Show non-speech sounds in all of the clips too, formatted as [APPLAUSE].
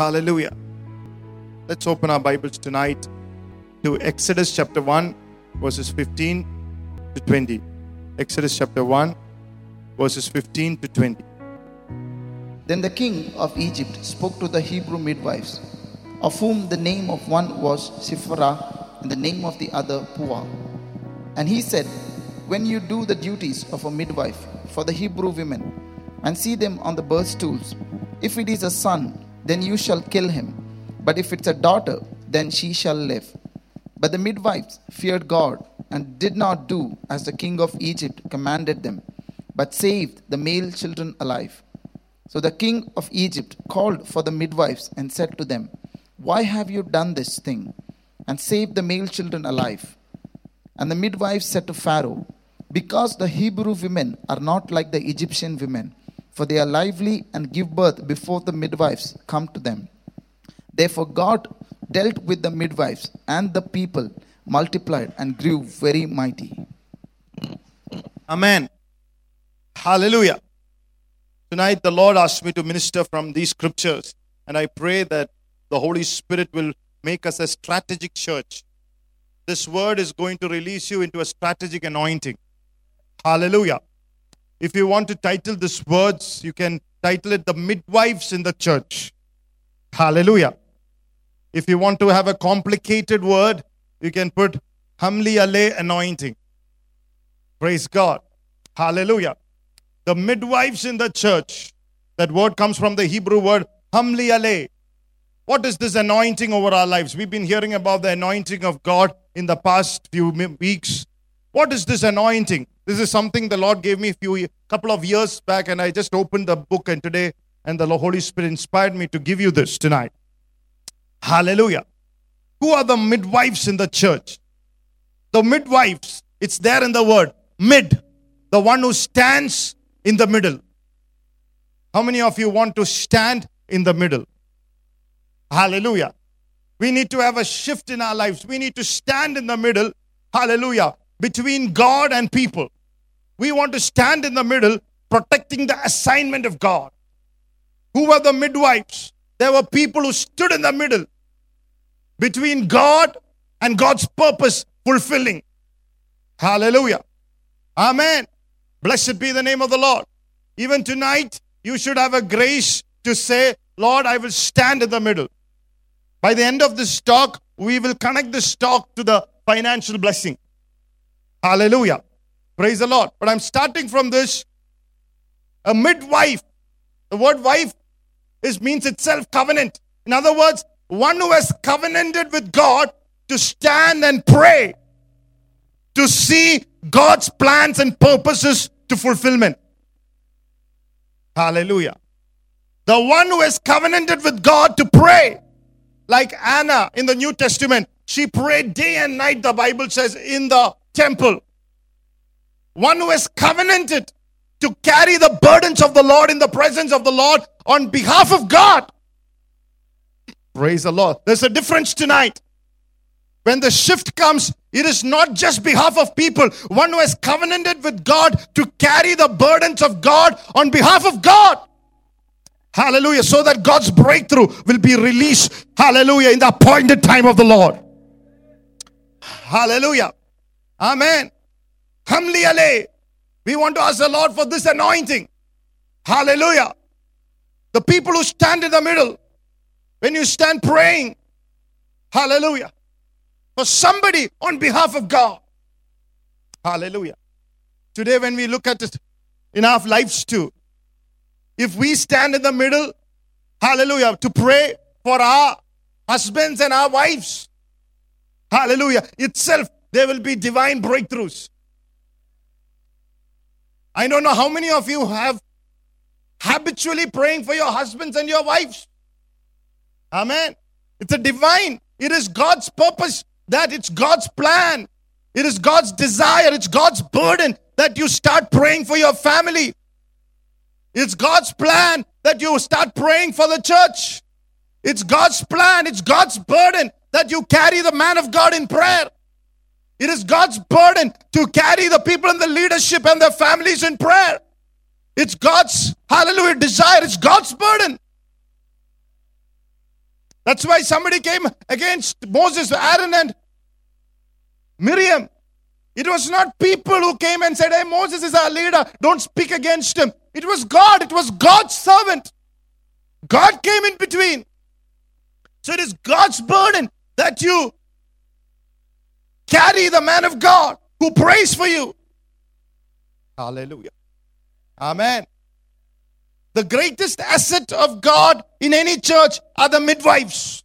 Hallelujah. Let's open our Bibles tonight to Exodus chapter 1, verses 15 to 20. Exodus chapter 1, verses 15 to 20. Then the king of Egypt spoke to the Hebrew midwives, of whom the name of one was Shiphrah and the name of the other Puah. And he said, When you do the duties of a midwife for the Hebrew women, and see them on the birth stools, if it is a son, then you shall kill him. But if it's a daughter, then she shall live. But the midwives feared God and did not do as the king of Egypt commanded them, but saved the male children alive. So the king of Egypt called for the midwives and said to them, Why have you done this thing and saved the male children alive? And the midwives said to Pharaoh, Because the Hebrew women are not like the Egyptian women, for they are lively and give birth before the midwives come to them. Therefore, God dealt with the midwives, and the people multiplied and grew very mighty. Amen. Hallelujah. Tonight, the Lord asked me to minister from these scriptures, and I pray that the Holy Spirit will make us a strategic church. This word is going to release you into a strategic anointing. Hallelujah. If you want to title this words, you can title it The Midwives in the Church. Hallelujah. If you want to have a complicated word, you can put Hamli Ale anointing. Praise God. Hallelujah. The midwives in the church. That word comes from the Hebrew word Hamli Ale. What is this anointing over our lives? We've been hearing about the anointing of God in the past few weeks. What is this anointing? This is something the Lord gave me a few couple of years back, and I just opened the book and today, and the Holy Spirit inspired me to give you this tonight. Hallelujah. Who are the midwives in the church? The midwives, it's there in the word, mid, the one who stands in the middle. How many of you want to stand in the middle? Hallelujah. We need to have a shift in our lives. We need to stand in the middle, hallelujah, between God and people. We want to stand in the middle, protecting the assignment of God. Who were the midwives? There were people who stood in the middle between God and God's purpose fulfilling. Hallelujah. Amen. Blessed be the name of the Lord. Even tonight, you should have a grace to say, Lord, I will stand in the middle. By the end of this talk, we will connect this talk to the financial blessing. Hallelujah. Praise the Lord. But I'm starting from this. A midwife. The word wife is means itself covenant. In other words, one who has covenanted with God to stand and pray to see God's plans and purposes to fulfillment. Hallelujah. The one who has covenanted with God to pray, like Anna in the New Testament, she prayed day and night, the Bible says, in the temple. One who has covenanted to carry the burdens of the Lord in the presence of the Lord on behalf of God. Praise the Lord. There's a difference tonight. When the shift comes, it is not just behalf of people. One who has covenanted with God to carry the burdens of God on behalf of God. Hallelujah. So that God's breakthrough will be released. Hallelujah. In the appointed time of the Lord. Hallelujah. Amen. Hamli ale. We want to ask the Lord for this anointing. Hallelujah. The people who stand in the middle, when you stand praying, hallelujah, for somebody on behalf of God. Hallelujah. Today, when we look at it in our lives too, if we stand in the middle, hallelujah, to pray for our husbands and our wives, hallelujah, itself, there will be divine breakthroughs. I don't know how many of you have habitually praying for your husbands and your wives. Amen. It's a divine, it is God's purpose that it's God's plan, it is God's desire, it's God's burden that you start praying for your family. It's God's plan that you start praying for the church. It's God's plan, it's God's burden that you carry the man of God in prayer. It is God's burden to carry the people in the leadership and their families in prayer. It's God's, hallelujah, desire. It's God's burden. That's why somebody came against Moses, Aaron, and Miriam. It was not people who came and said, Hey, Moses is our leader. Don't speak against him. It was God. It was God's servant. God came in between. So it is God's burden that you carry the man of God who prays for you. Hallelujah. Amen. The greatest asset of God in any church are the midwives.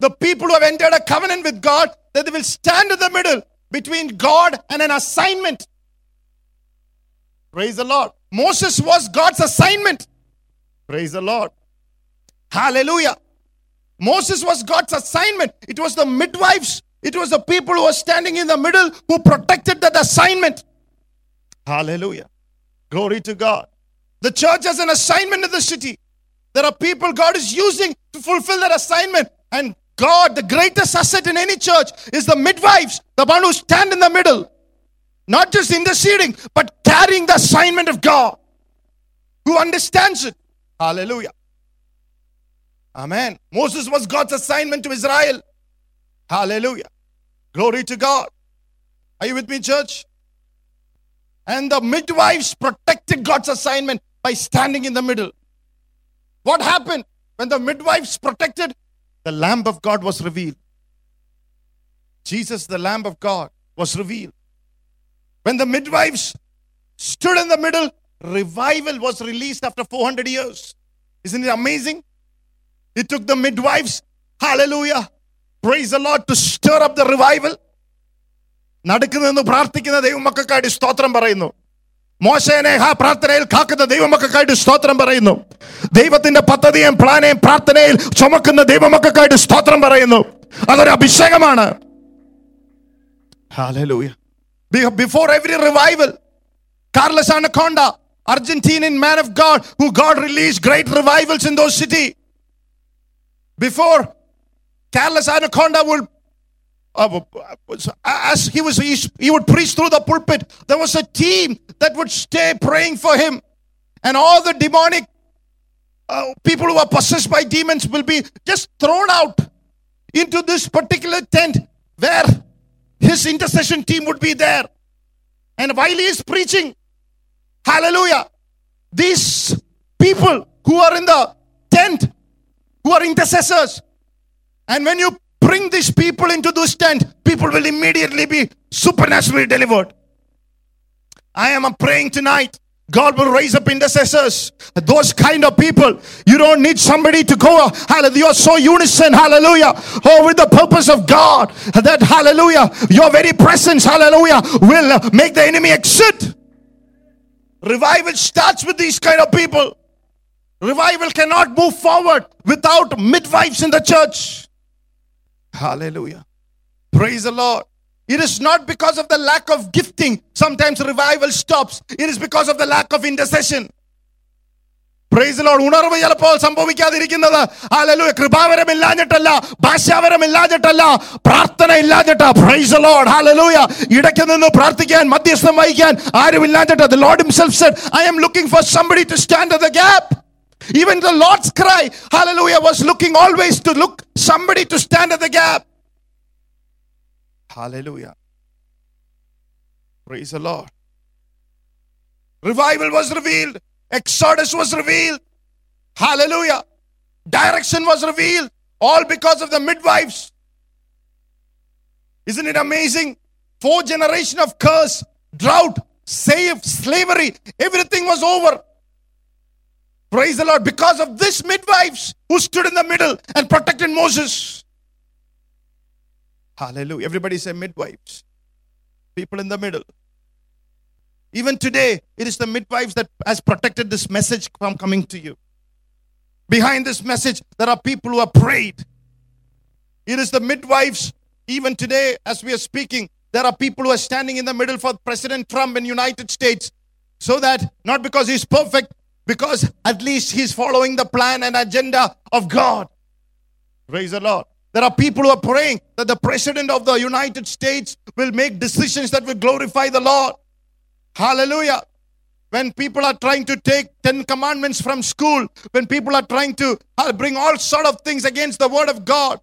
The people who have entered a covenant with God that they will stand in the middle between God and an assignment. Praise the Lord. Moses was God's assignment. Praise the Lord. Hallelujah. Moses was God's assignment. It was the midwives, it was the people who were standing in the middle who protected that assignment. Hallelujah. Glory to God. The church has an assignment in the city. There are people God is using to fulfill that assignment. And God, the greatest asset in any church, is the midwives, the one who stand in the middle. Not just interceding, but carrying the assignment of God. Who understands it. Hallelujah. Amen. Moses was God's assignment to Israel. Hallelujah. Glory to God. Are you with me, church? And the midwives protected God's assignment by standing in the middle. What happened when the midwives protected? The Lamb of God was revealed. Jesus, the Lamb of God, was revealed. When the midwives stood in the middle, revival was released after 400 years. Isn't it amazing? It took the midwives, hallelujah, praise to stir up the revival നടക്കുന്നതെന്ന് പ്രാർത്ഥിക്കുന്ന ദൈവമക്കായിട്ട് സ്തോത്രം പറയുന്നു. മോശേനെ ആ പ്രാർത്ഥനയിൽ കാക്കുന്ന ദൈവമക്കൾക്കായിട്ട് സ്തോത്രം പറയുന്നു. ദൈവത്തിന്റെ പദ്ധതിയും പ്ലാനെയും പ്രാർത്ഥനയിൽ ചുമക്കുന്ന ദൈവമക്കൾക്കായിട്ട് സ്തോത്രം പറയുന്നു. അതൊരു അഭിഷേകമാണ്. Before every revival Carlos anaconda Argentinian man of God who God release great revivals in those city before Carlos Annacondia would uh, as he was he would preach through the pulpit there was a team that would stay praying for him. And all the demonic uh, people who are possessed by demons will be just thrown out into this particular tent where his intercession team would be there. And while he is preaching hallelujah these people who are in the tent who are intercessors and when you bring these people into this tent, people will immediately be supernaturally delivered. I am praying tonight. God will raise up intercessors. Those kind of people. You don't need somebody to go. Hallelujah. You're so unison. Hallelujah. Oh, with the purpose of God. That hallelujah. Your very presence. Hallelujah. Will make the enemy exit. Revival starts with these kind of people. Revival cannot move forward without midwives in the church. Hallelujah. Praise the Lord. It is not because of the lack of gifting. Sometimes revival stops. It is because of the lack of intercession. Praise Lord ഉണർവ് ചിലപ്പോൾ സംഭവിക്കാതിരിക്കുന്നത് hallelujah കൃപാവരമില്ലാഞ്ഞിട്ടല്ല ഭാഷാവരമില്ലാഞ്ഞിട്ടല്ല പ്രാർത്ഥന ഇല്ലാഞ്ഞിട്ട price load hallelujah ഇടയ്ക്ക് നിന്ന് പ്രാർത്ഥിക്കാൻ മധ്യസ്ഥം വഹിക്കാൻ ആരുമില്ലാഞ്ഞിട്ട് the Lord himself said I am looking for somebody to stand at the gap even the Lord's cry hallelujah was looking always to look somebody to stand at the gap hallelujah praise the Lord revival was revealed Exodus was revealed. Hallelujah. Direction was revealed. All because of the midwives. Isn't it amazing? Four generation of curse, drought, save, slavery, everything was over. Praise the Lord. Because of this midwives who stood in the middle and protected Moses. Hallelujah. Everybody say midwives. People in the middle. Even today, it is the midwives that has protected this message from coming to you. Behind this message, there are people who have prayed. It is the midwives, even today, as we are speaking, there are people who are standing in the middle for President Trump in United States. So that not because he's perfect, because at least he's following the plan and agenda of God. Praise the Lord. There are people who are praying that the president of the United States will make decisions that will glorify the Lord. Hallelujah. when people are trying to take 10 commandments from school, when people are trying to uh, bring all sort of things against the word of God,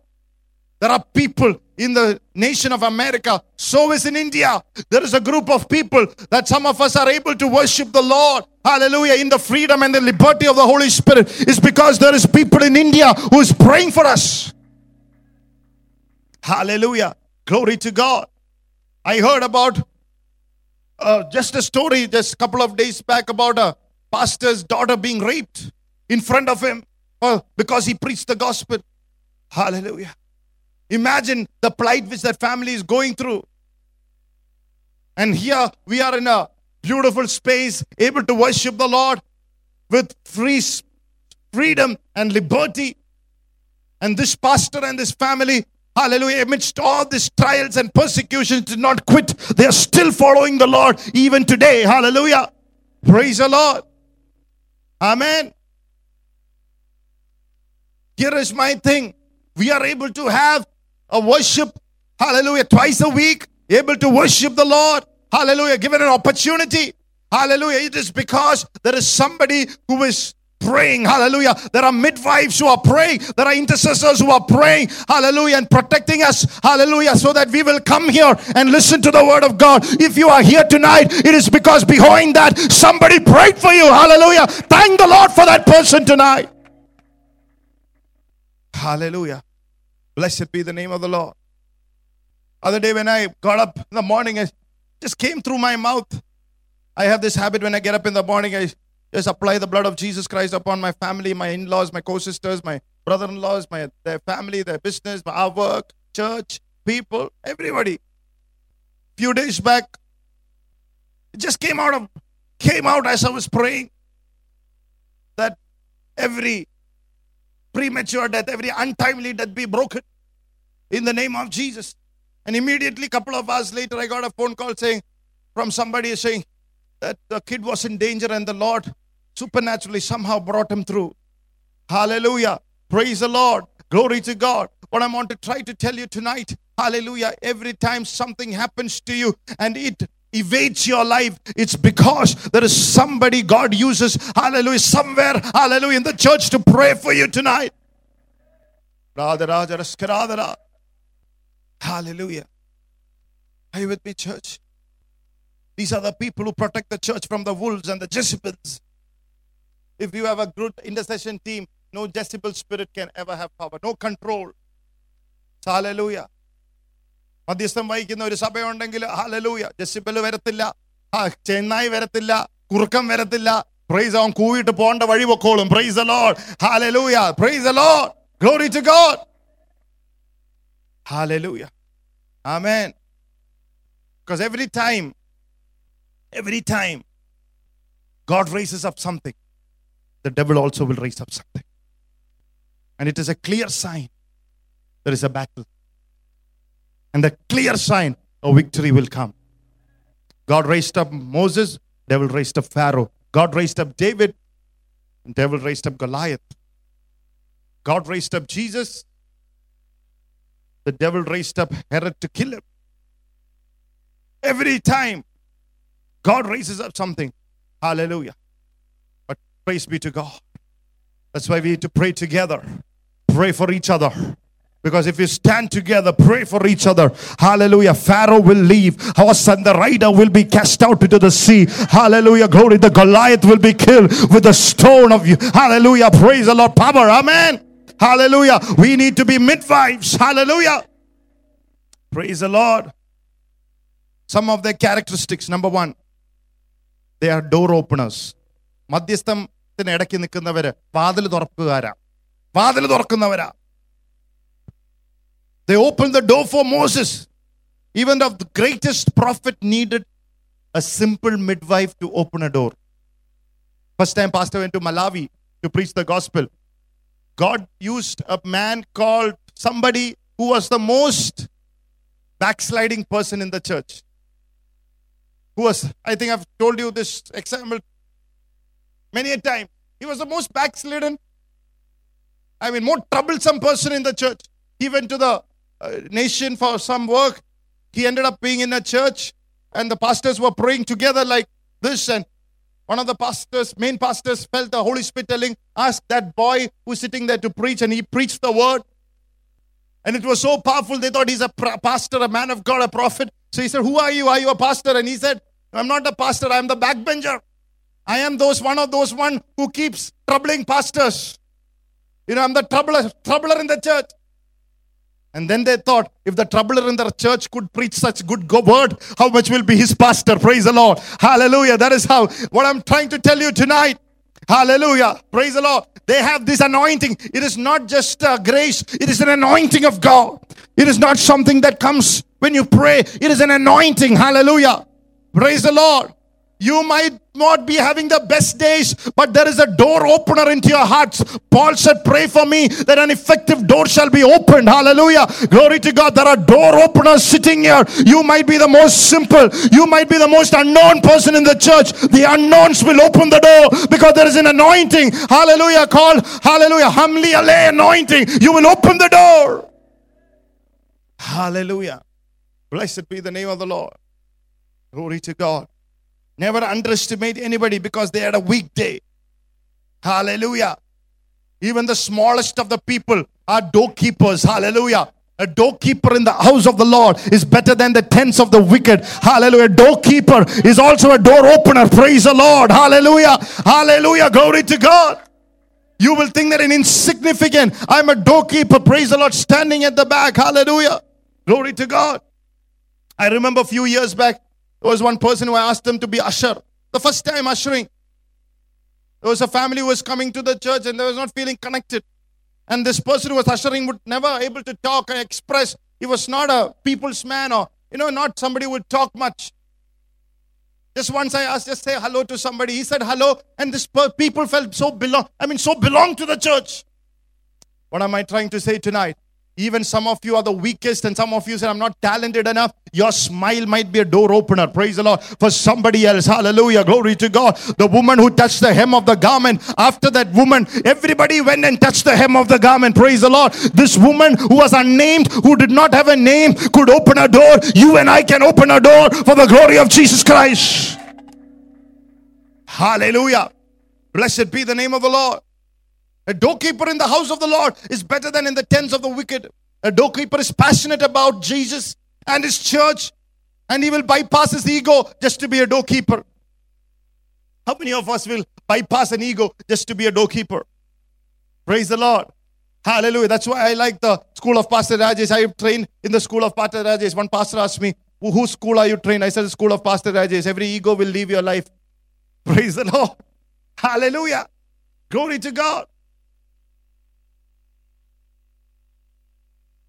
there are people in the nation of America. So is in India. There is a group of people that some of us are able to worship the Lord. Hallelujah. In the freedom and the liberty of the Holy Spirit is because there is people in India who is praying for us. Hallelujah. Glory to God. I heard about uh, just a story just a couple of days back about a pastor's daughter being raped in front of him uh, because he preached the gospel. Hallelujah. Imagine the plight which that family is going through. And here we are in a beautiful space, able to worship the Lord with free freedom and liberty. And this pastor and this family, hallelujah, amidst all these trials and persecutions, did not quit. They are still following the Lord even today. Hallelujah. Praise the Lord. Amen. Here is my thing. We are able to have a worship, hallelujah, twice a week, able to worship the Lord, hallelujah, given an opportunity, hallelujah. It is because there is somebody who is praying, hallelujah. There are midwives who are praying, there are intercessors who are praying, hallelujah, and protecting us, hallelujah, so that we will come here and listen to the word of God. If you are here tonight, it is because behind that somebody prayed for you, hallelujah. Thank the Lord for that person tonight. Hallelujah. Blessed be the name of the Lord. Other day when I got up in the morning, just came through my mouth. I have this habit when I get up in the morning, I just apply the blood of Jesus Christ upon my family, my in-laws, my co-sisters, my brother-in-laws, my their family, their business, our work, church, people, everybody. Few days back, it just came out of came out as I was praying that every premature death, every untimely death be broken in the name of Jesus. And immediately, couple of hours later, I got a phone call saying from somebody saying that the kid was in danger and the Lord supernaturally somehow brought him through. Hallelujah. Praise the Lord. Glory to God. What I want to try to tell you tonight, hallelujah, every time something happens to you and it evades your life, it's because there is somebody God uses, hallelujah, somewhere, hallelujah, in the church to pray for you tonight. Radha. Hallelujah. Are you with me, church? These are the people who protect the church from the wolves and the Jezebels. If you have a good intercession team, no Jezebel spirit can ever have power, no control. Hallelujah. മധ്യസ്ഥം വഹിക്കുന്ന ഒരു സഭയുണ്ടെങ്കിൽ hallelujah ജസിബൽ വരത്തില്ല ആ ചെന്നായി വരത്തില്ല കുറുക്കം വരത്തില്ല price അവൻ കൂവിട്ട് പോകേണ്ട വഴി പൊക്കോളും price load hallelujah price load glory to God hallelujah Amen. Because every time, every time God raises up something, the devil also will raise up something. And it is a clear sign there is a battle. And the clear sign a victory will come. God raised up Moses, devil raised up Pharaoh. God raised up David, devil raised up Goliath. God raised up Jesus, the devil raised up Herod to kill him. Every time God raises up something, hallelujah. But praise be to God. That's why we need to pray together, pray for each other. Because if you stand together, pray for each other. Hallelujah. Pharaoh will leave. Horse and the rider will be cast out into the sea. Hallelujah. Glory. The Goliath will be killed with a stone of you. Hallelujah. Praise the Lord. Power. Amen. Hallelujah. We need to be midwives. Hallelujah. Praise the Lord. Some of their characteristics. Number one, they are door openers. മധ്യസ്ഥത്തിന് ഇടയ്ക്ക് നിൽക്കുന്നവര് വാതിൽ തുറക്കുകാരാ വാതിൽ തുറക്കുന്നവരാ They opened the door for Moses. Even of the greatest prophet needed a simple midwife to open a door. First time Pastor went to Malawi to preach the gospel. God used a man called somebody who was the most backsliding person in the church. Who was, I think I've told you this example many a time. He was the most backslidden, I mean, more troublesome person in the church. He went to the uh, nation for some work. He ended up being in a church, and the pastors were praying together like this. And one of the pastors, main pastors, felt the Holy Spirit telling, ask that boy who's sitting there to preach, and he preached the word. And it was so powerful, they thought he's a pastor, a man of God, a prophet. So he said, Who are you? Are you a pastor? And he said, I'm not a pastor, I'm the backbencher. I am those one of those one who keeps troubling pastors. You know, I'm the troubler, troubler in the church. And then they thought, if the troubler in their church could preach such good go- word, how much will be his pastor? Praise the Lord. Hallelujah. That is how, what I'm trying to tell you tonight. Hallelujah. Praise the Lord. They have this anointing. It is not just uh, grace, it is an anointing of God. It is not something that comes when you pray, it is an anointing. Hallelujah. Praise the Lord. You might not be having the best days, but there is a door opener into your hearts. Paul said, Pray for me that an effective door shall be opened. Hallelujah. Glory to God. There are door openers sitting here. You might be the most simple, you might be the most unknown person in the church. The unknowns will open the door because there is an anointing. Hallelujah. Called, hallelujah, Hamli Ale anointing. You will open the door. Hallelujah. Blessed be the name of the Lord. Glory to God. Never underestimate anybody because they had a weak day. Hallelujah. Even the smallest of the people are doorkeepers. Hallelujah. A doorkeeper in the house of the Lord is better than the tents of the wicked. Hallelujah. Doorkeeper is also a door opener. Praise the Lord. Hallelujah. Hallelujah. Glory to God. You will think that an insignificant, I'm a doorkeeper. Praise the Lord. Standing at the back. Hallelujah. Glory to God. I remember a few years back, there was one person who I asked them to be usher. The first time ushering. There was a family who was coming to the church and they was not feeling connected. And this person who was ushering would never able to talk and express. He was not a people's man or, you know, not somebody who would talk much. Just once I asked, just say hello to somebody. He said hello, and this per- people felt so belong. I mean, so belong to the church. What am I trying to say tonight? Even some of you are the weakest, and some of you say, I'm not talented enough. Your smile might be a door opener. Praise the Lord. For somebody else. Hallelujah. Glory to God. The woman who touched the hem of the garment, after that woman, everybody went and touched the hem of the garment. Praise the Lord. This woman who was unnamed, who did not have a name, could open a door. You and I can open a door for the glory of Jesus Christ. Hallelujah. Blessed be the name of the Lord. A doorkeeper in the house of the Lord is better than in the tents of the wicked. A doorkeeper is passionate about Jesus and his church, and he will bypass his ego just to be a doorkeeper. How many of us will bypass an ego just to be a doorkeeper? Praise the Lord. Hallelujah. That's why I like the school of Pastor Rajesh. I trained in the school of Pastor Rajesh. One pastor asked me, "Who- Whose school are you trained? I said, the school of Pastor Rajesh. Every ego will leave your life. [LAUGHS] Praise the Lord. Hallelujah. Glory to God.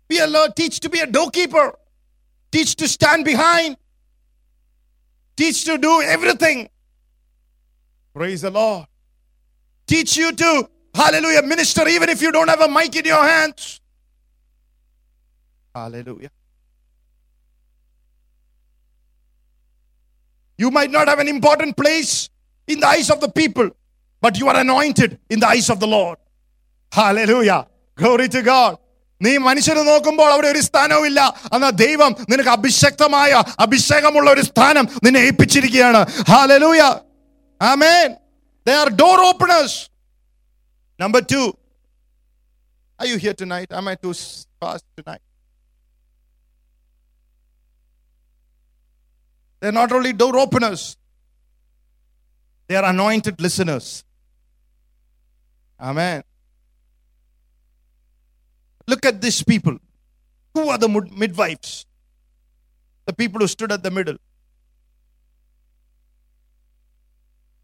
Be a Lord, teach to be a doorkeeper. Teach to stand behind. Teach to do everything. Praise the Lord. Teach you to, hallelujah, minister even if you don't have a mic in your hands. Hallelujah. You might not have an important place in the eyes of the people, but you are anointed in the eyes of the Lord. Hallelujah. Glory to God. നീ മനുഷ്യരെ നോക്കുമ്പോൾ അവിടെ ഒരു സ്ഥാനവുമില്ല എന്നാൽ ദൈവം നിനക്ക് അഭിഷക്തമായ അഭിഷേകമുള്ള ഒരു സ്ഥാനം നിന്നെ ഏൽപ്പിച്ചിരിക്കുകയാണ് hallelujah amen they are door openers number to Are you here tonight? Am I too fast tonight? They're not only door openers, they are anointed listeners. Amen. Look at these people. Who are the midwives? The people who stood at the middle.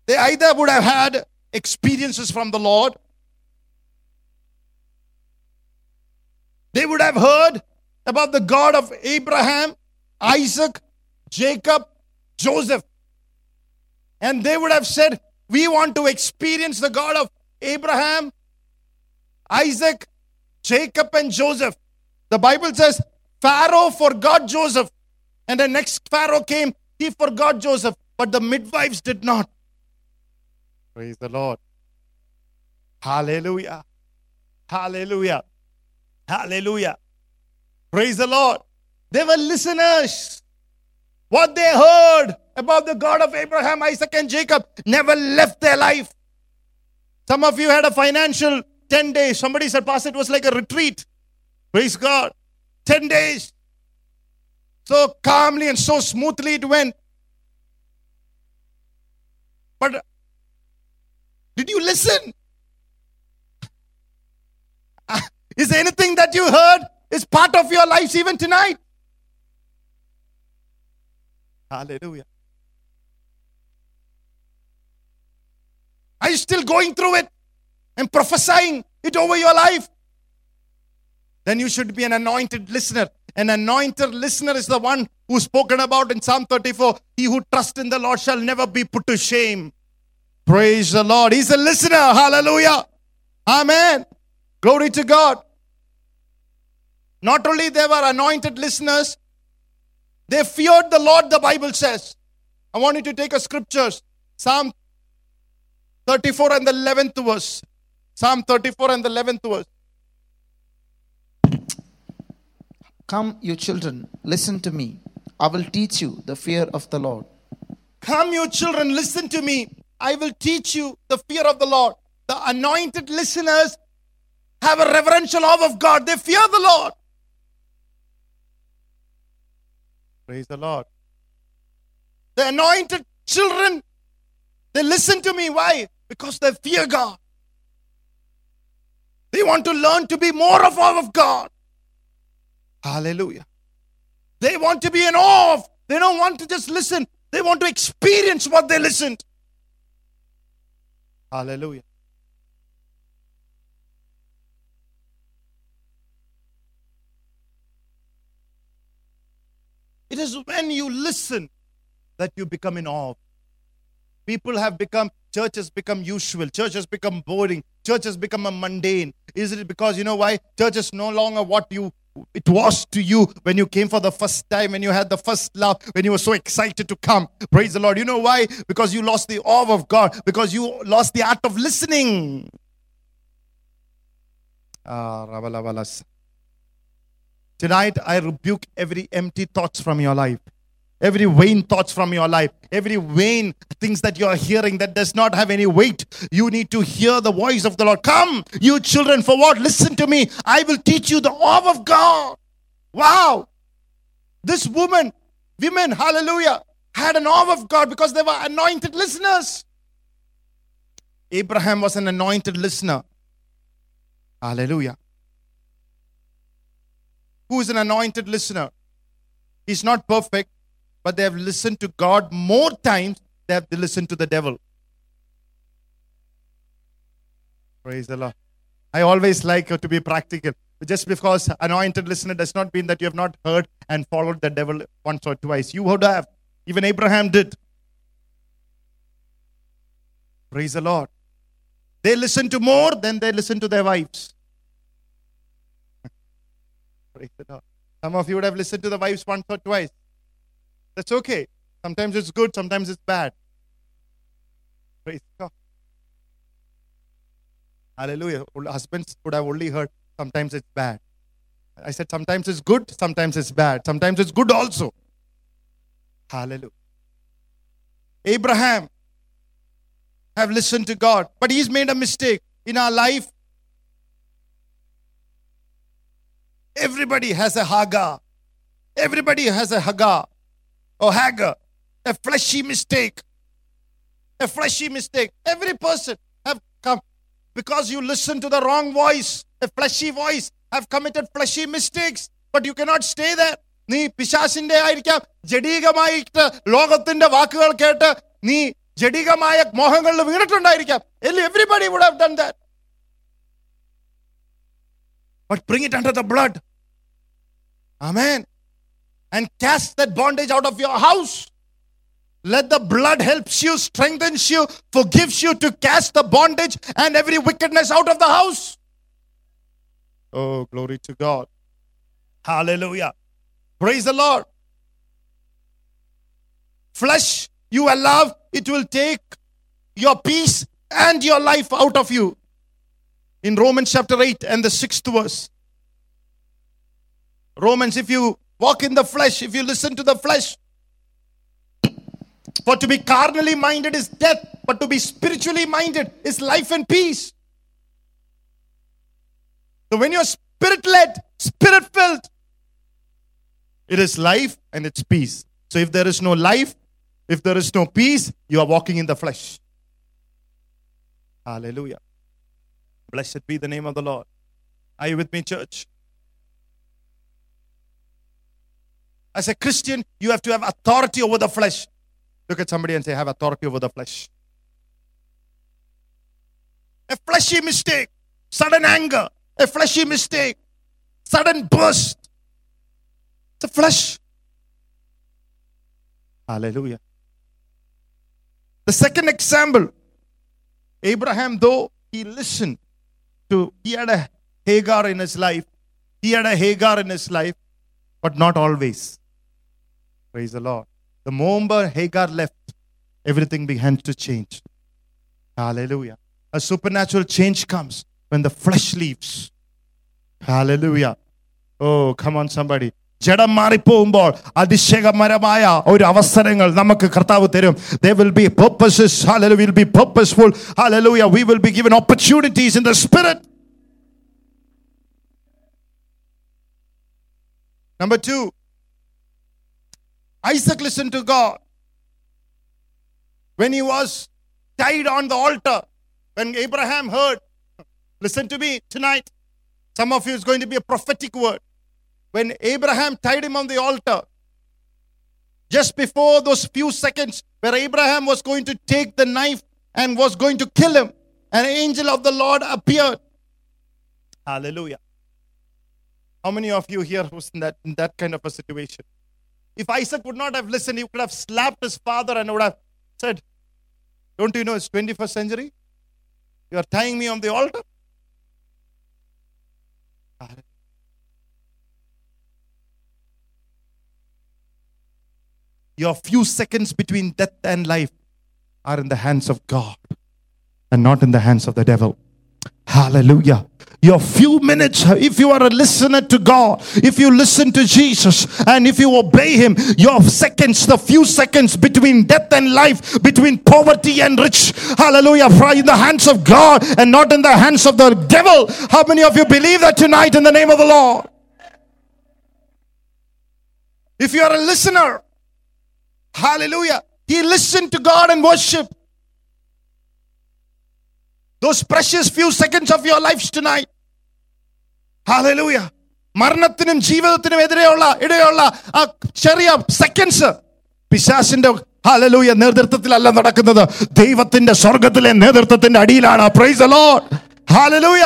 They either would have had experiences from the Lord, they would have heard about the God of Abraham, Isaac, Jacob, Joseph. And they would have said, We want to experience the God of Abraham, Isaac, Jacob, and Joseph. The Bible says Pharaoh forgot Joseph. And the next Pharaoh came, he forgot Joseph. But the midwives did not. Praise the Lord. Hallelujah. Hallelujah. Hallelujah. Praise the Lord. They were listeners. What they heard about the God of Abraham, Isaac, and Jacob never left their life. Some of you had a financial 10 days. Somebody said, Pastor, it was like a retreat. Praise God. 10 days. So calmly and so smoothly it went. But did you listen? [LAUGHS] Is anything that you heard is part of your lives even tonight? Hallelujah. Are you still going through it and prophesying it over your life? Then you should be an anointed listener. An anointed listener is the one who's spoken about in Psalm 34. He who trusts in the Lord shall never be put to shame. Praise the Lord. He's a listener. Hallelujah. Amen. Glory to God. Not only they were anointed listeners, they feared the Lord, the Bible says. I want you to take a scriptures. Psalm 34 and the 11th verse. Psalm 34 and the 11th verse. Come, you children, listen to me. I will teach you the fear of the Lord. Come, you children, listen to me. I will teach you the fear of the Lord. The anointed listeners have a reverential awe of God. They fear the Lord. Praise the Lord. The anointed children, they listen to me. Why? Because they fear God. They want to learn to be more of awe of God. Hallelujah. They want to be in awe of. They don't want to just listen. They want to experience what they listened. Hallelujah. It is when you listen that you become in awe. People have become, church has become usual, church has become boring, church has become a mundane. Is it because you know why? Church is no longer what you it was to you when you came for the first time, when you had the first love, when you were so excited to come. Praise the Lord. You know why? Because you lost the awe of God, because you lost the art of listening. Ah. Tonight, I rebuke every empty thoughts from your life. Every vain thoughts from your life, every vain things that you are hearing that does not have any weight. You need to hear the voice of the Lord. Come, you children, for what? Listen to me. I will teach you the awe of God. Wow. This woman, women, hallelujah, had an awe of God because they were anointed listeners. Abraham was an anointed listener. Hallelujah. Who is an anointed listener? He's not perfect, but they have listened to God more times than they have listened to the devil. Praise the Lord. I always like uh, to be practical. Just because anointed listener does not mean that you have not heard and followed the devil once or twice. You would have. Even Abraham did. Praise the Lord. They listen to more than they listen to their wives. [LAUGHS] Praise the Lord. Some of you would have listened to the wives once or twice. That's okay. Sometimes it's good, sometimes it's bad. Praise God. Hallelujah. Husbands would have only heard sometimes it's bad. I said sometimes it's good, sometimes it's bad. Sometimes it's good also. Hallelujah. Abraham have listened to God, but he's made a mistake in our life. Everybody has a Hagar. Everybody has a Hagar or Hagar. A fleshy mistake. A fleshy mistake. Every person have come because you listen to the wrong voice, a fleshy voice, have committed fleshy mistakes. But you cannot stay there. നീ പിശാസിന്റെ ആയിരിക്കാം ജഡീകമായിട്ട് ലോകത്തിന്റെ വാക്കുകൾ കേട്ട് നീ ജഡികമായ മോഹങ്ങളിൽ വീണിട്ടുണ്ടായിരിക്കാം everybody would have done that but bring it under the blood. Amen. And cast that bondage out of your house. Let the blood helps you, strengthens you, forgives you to cast the bondage and every wickedness out of the house. Oh, glory to God. Hallelujah. Praise the Lord. Flesh you allow, it will take your peace and your life out of you in Romans chapter 8 and the sixth verse. Romans, if you walk in the flesh, if you listen to the flesh, For to be carnally minded is death, but to be spiritually minded is life and peace. So when you're spirit led, spirit filled, it is life and it's peace. So if there is no life, if there is no peace, you are walking in the flesh. Hallelujah. Blessed be the name of the Lord. Are you with me, church? As a Christian, you have to have authority over the flesh. Look at somebody and say, have authority over the flesh. A fleshy mistake, sudden anger, a fleshy mistake, sudden burst. The flesh. Hallelujah. The second example Abraham, though he listened to, he had a Hagar in his life, he had a Hagar in his life, but not always. Praise the Lord. The moment Hagar left, everything began to change. Hallelujah. A supernatural change comes when the flesh leaves. Hallelujah. Oh, come on, somebody. ജഡം മാറിപ്പോകുമ്പോൾ അതിശയകരമായ ഒരു അവസരങ്ങൾ നമുക്ക് കർത്താവ് തരും there will be purposes hallelujah will be purposeful hallelujah we will be given opportunities in the spirit number 2 Isaac listened to God when he was tied on the altar when Abraham heard listen to me tonight some of you is going to be a prophetic word when Abraham tied him on the altar, just before those few seconds where Abraham was going to take the knife and was going to kill him, an angel of the Lord appeared. Hallelujah. How many of you here was in that, in that kind of a situation? If Isaac would not have listened, he could have slapped his father and would have said, Don't you know it's 21st century? You are tying me on the altar? Your few seconds between death and life are in the hands of God and not in the hands of the devil. Hallelujah. Your few minutes, if you are a listener to God, if you listen to Jesus and if you obey Him, your seconds, the few seconds between death and life, between poverty and rich, hallelujah, are in the hands of God and not in the hands of the devil. How many of you believe that tonight in the name of the Lord? If you are a listener, Hallelujah. He listened to God and worship. Those precious few seconds of your lives tonight. Hallelujah! മരണത്തിനും ജീവിതത്തിനും എതിരെയുള്ള ഇടയുള്ള ആ ചെറിയ seconds പിശാസിന്റെ hallelujah നേതൃത്വത്തിലല്ല നടക്കുന്നത്. ദൈവത്തിന്റെ സ്വർഗത്തിലെ നേതൃത്വത്തിന്റെ അടിയിലാണ്. Praise hello hallelujah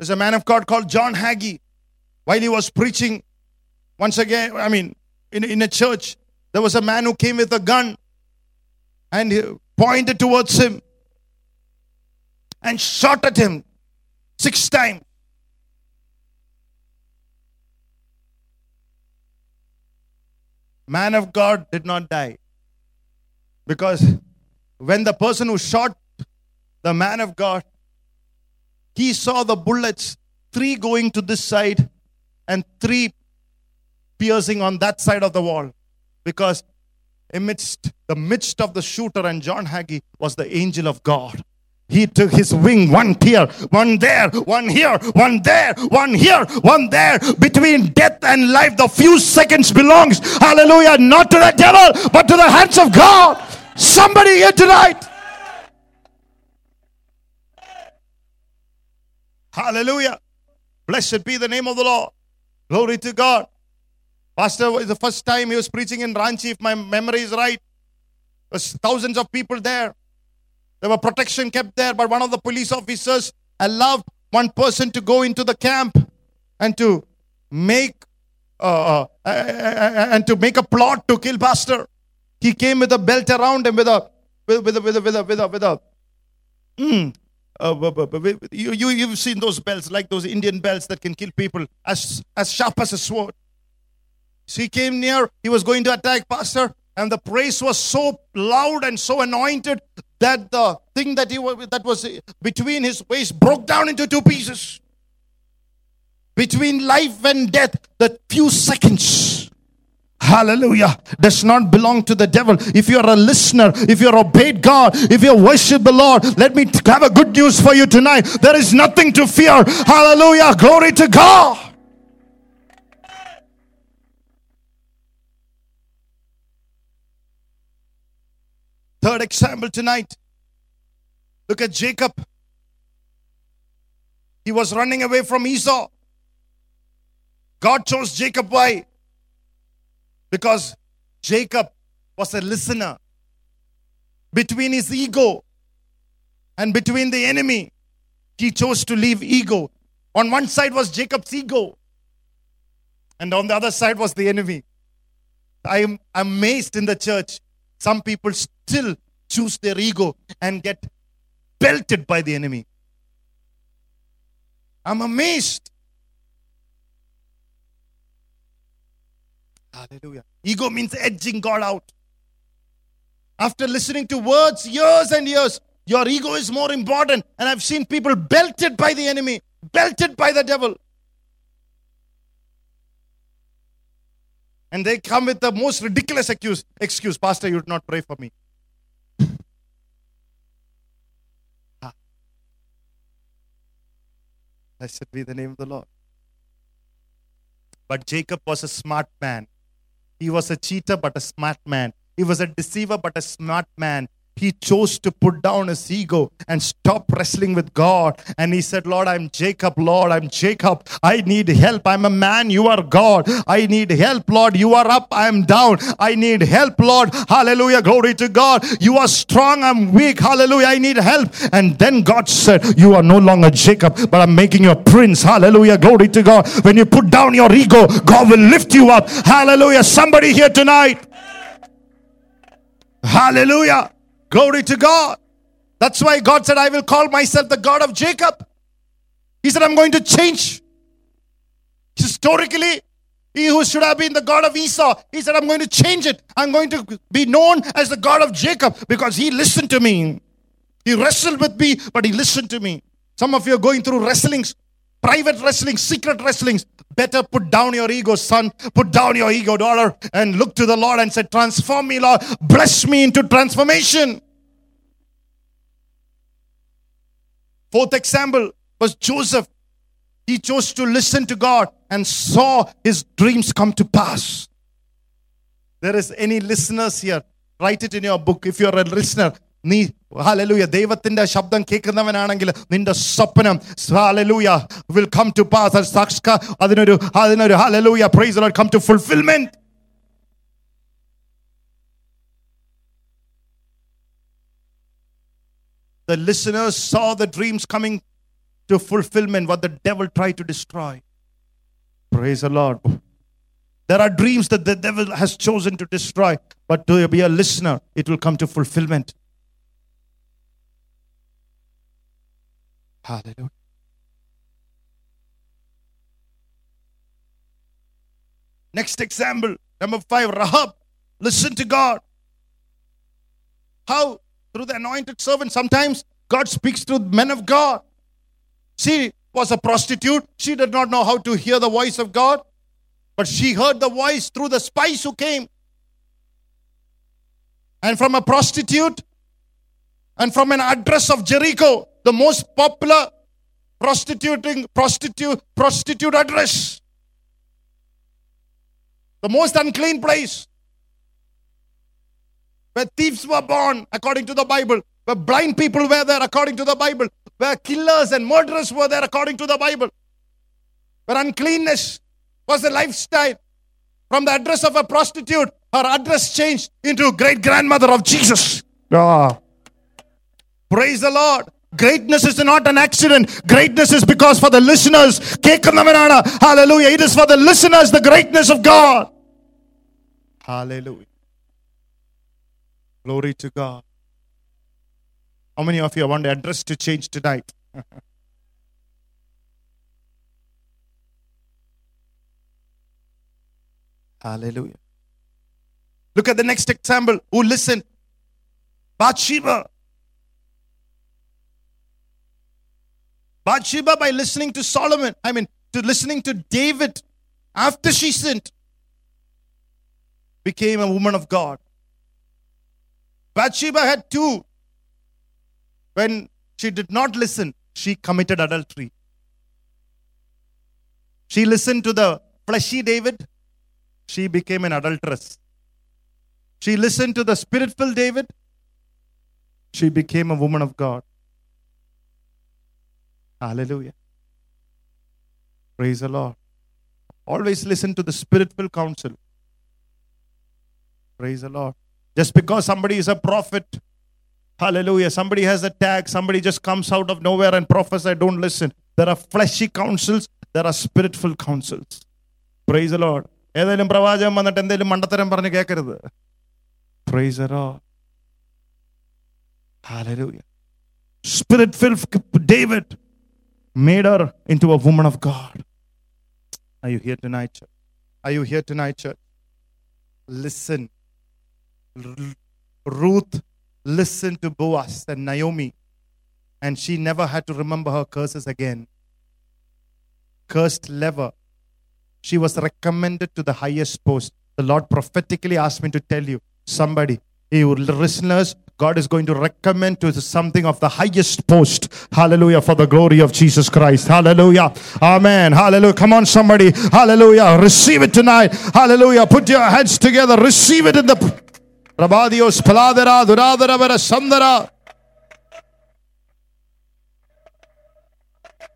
There's a man of God called John Hagee. While he was preaching, once again, I mean, in, in a church, there was a man who came with a gun and he pointed towards him and shot at him six times. Man of God did not die because when the person who shot the man of God he saw the bullets, three going to this side and three piercing on that side of the wall. Because amidst the midst of the shooter and John Hagee was the angel of God. He took his wing, one here, one there, one here, one there, one here, one there. Between death and life, the few seconds belongs, hallelujah, not to the devil, but to the hands of God. Somebody here tonight. Hallelujah. Blessed be the name of the Lord. Glory to God. Pastor was the first time he was preaching in Ranchi, if my memory is right. There was thousands of people there. There were protection kept there, but one of the police officers allowed one person to go into the camp and to make uh, uh, and to make a plot to kill Pastor. He came with a belt around him with a with, with with a with a with with a mm, uh, you, you, you've seen those belts, like those Indian belts that can kill people, as, as sharp as a sword. So he came near, he was going to attack Pastor, and the praise was so loud and so anointed that the thing that he was, that was between his waist broke down into two pieces. between life and death, the few seconds. Hallelujah. Does not belong to the devil. If you're a listener, if you're obeyed God, if you worship the Lord, let me have a good news for you tonight. There is nothing to fear. Hallelujah. Glory to God. Third example tonight. Look at Jacob. He was running away from Esau. God chose Jacob. Why? Because Jacob was a listener. Between his ego and between the enemy, he chose to leave ego. On one side was Jacob's ego, and on the other side was the enemy. I am amazed in the church. Some people still choose their ego and get belted by the enemy. I'm amazed. Hallelujah. Ego means edging God out. After listening to words years and years, your ego is more important. And I've seen people belted by the enemy, belted by the devil. And they come with the most ridiculous excuse. Excuse, Pastor, you did not pray for me. Blessed be the name of the Lord. But Jacob was a smart man. He was a cheater, but a smart man. He was a deceiver, but a smart man. He chose to put down his ego and stop wrestling with God. And he said, Lord, I'm Jacob. Lord, I'm Jacob. I need help. I'm a man. You are God. I need help, Lord. You are up. I'm down. I need help, Lord. Hallelujah. Glory to God. You are strong. I'm weak. Hallelujah. I need help. And then God said, You are no longer Jacob, but I'm making you a prince. Hallelujah. Glory to God. When you put down your ego, God will lift you up. Hallelujah. Somebody here tonight. Hallelujah. Glory to God. That's why God said, I will call myself the God of Jacob. He said, I'm going to change. Historically, he who should have been the God of Esau, he said, I'm going to change it. I'm going to be known as the God of Jacob because he listened to me. He wrestled with me, but he listened to me. Some of you are going through wrestlings, private wrestling, secret wrestlings. Better put down your ego, son. Put down your ego, daughter, and look to the Lord and say, Transform me, Lord. Bless me into transformation. Fourth example was Joseph. He chose to listen to God and saw his dreams come to pass. There is any listeners here, write it in your book. If you're a listener, നീ hallelujah ദൈവത്തിന്റെ ശബ്ദം കേൾക്കുന്നവനാണെങ്കിൽ നിന്റെ സ്വപ്നം hallelujah will come to pass സാക്ഷ അതിനൊരു അതിനൊരു hallelujah praise come to fulfilment The listeners saw the dreams coming to fulfillment, what the devil tried to destroy. Praise the Lord. There are dreams that the devil has chosen to destroy, but to be a listener, it will come to fulfillment. Hallelujah. Next example, number five, Rahab. Listen to God. How? Through the anointed servant. Sometimes God speaks through men of God. She was a prostitute. She did not know how to hear the voice of God, but she heard the voice through the spies who came. And from a prostitute and from an address of Jericho, the most popular prostituting prostitute prostitute address. The most unclean place. Where thieves were born according to the bible. Where blind people were there according to the bible. Where killers and murderers were there according to the bible. Where uncleanness was a lifestyle. From the address of a prostitute her address changed into great grandmother of jesus. Ah. praise the lord Greatness is not an accident. Greatness is because for the listeners, കേൾക്കുന്നവനാണ്. hallelujah. It is for the listeners, the greatness of God. Hallelujah. Glory to God. How many of you want the address to change tonight? [LAUGHS] Hallelujah. Look at the next example. Who listened? Bathsheba. Bathsheba, by listening to Solomon, I mean, to listening to David after she sinned, became a woman of God. Bathsheba had two. When she did not listen, she committed adultery. She listened to the fleshy David, she became an adulteress. She listened to the spirit filled David, she became a woman of God. Hallelujah. Praise the Lord. Always listen to the spirit filled counsel. Praise the Lord. Just because somebody is a prophet, hallelujah, somebody has a tag, somebody just comes out of nowhere and prophesy, don't listen. There are fleshy counsels, there are spiritful counsels. Praise the Lord. ഏതെങ്കിലും പ്രവാചകൻ വന്നിട്ട് എന്തെങ്കിലും മണ്ടത്തരം പറഞ്ഞ് കേൾക്കരുത് price the Lord. Hallelujah. Made her into a woman of God. Are you here tonight, church? Are you here tonight, church? Listen. Ruth listened to Boaz and Naomi, and she never had to remember her curses again. Cursed lever. She was recommended to the highest post. The Lord prophetically asked me to tell you, somebody, you listeners, God is going to recommend to something of the highest post. Hallelujah. For the glory of Jesus Christ. Hallelujah. Amen. Hallelujah. Come on, somebody. Hallelujah. Receive it tonight. Hallelujah. Put your hands together. Receive it in the. Rabadios, Sandara.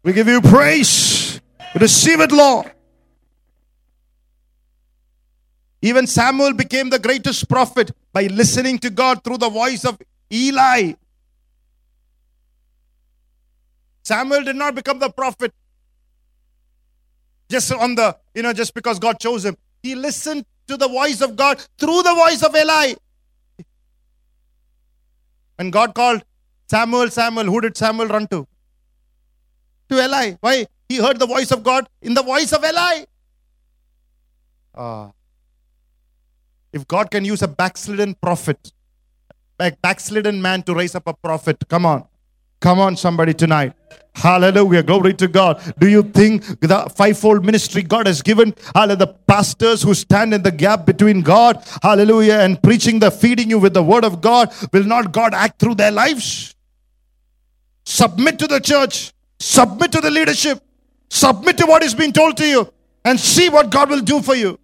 We give you praise. Receive it, Lord. Even Samuel became the greatest prophet by listening to God through the voice of Eli. Samuel did not become the prophet just on the, you know, just because God chose him. He listened to the voice of God through the voice of Eli. When God called Samuel, Samuel, who did Samuel run to? To Eli. Why? He heard the voice of God in the voice of Eli. Ah. If God can use a backslidden prophet, back backslidden man to raise up a prophet, come on. Come on, somebody tonight. Hallelujah. Glory to God. Do you think the fivefold ministry God has given, hallelujah, the pastors who stand in the gap between God, hallelujah, and preaching the feeding you with the word of God, will not God act through their lives? Submit to the church, submit to the leadership, submit to what is being told to you, and see what God will do for you.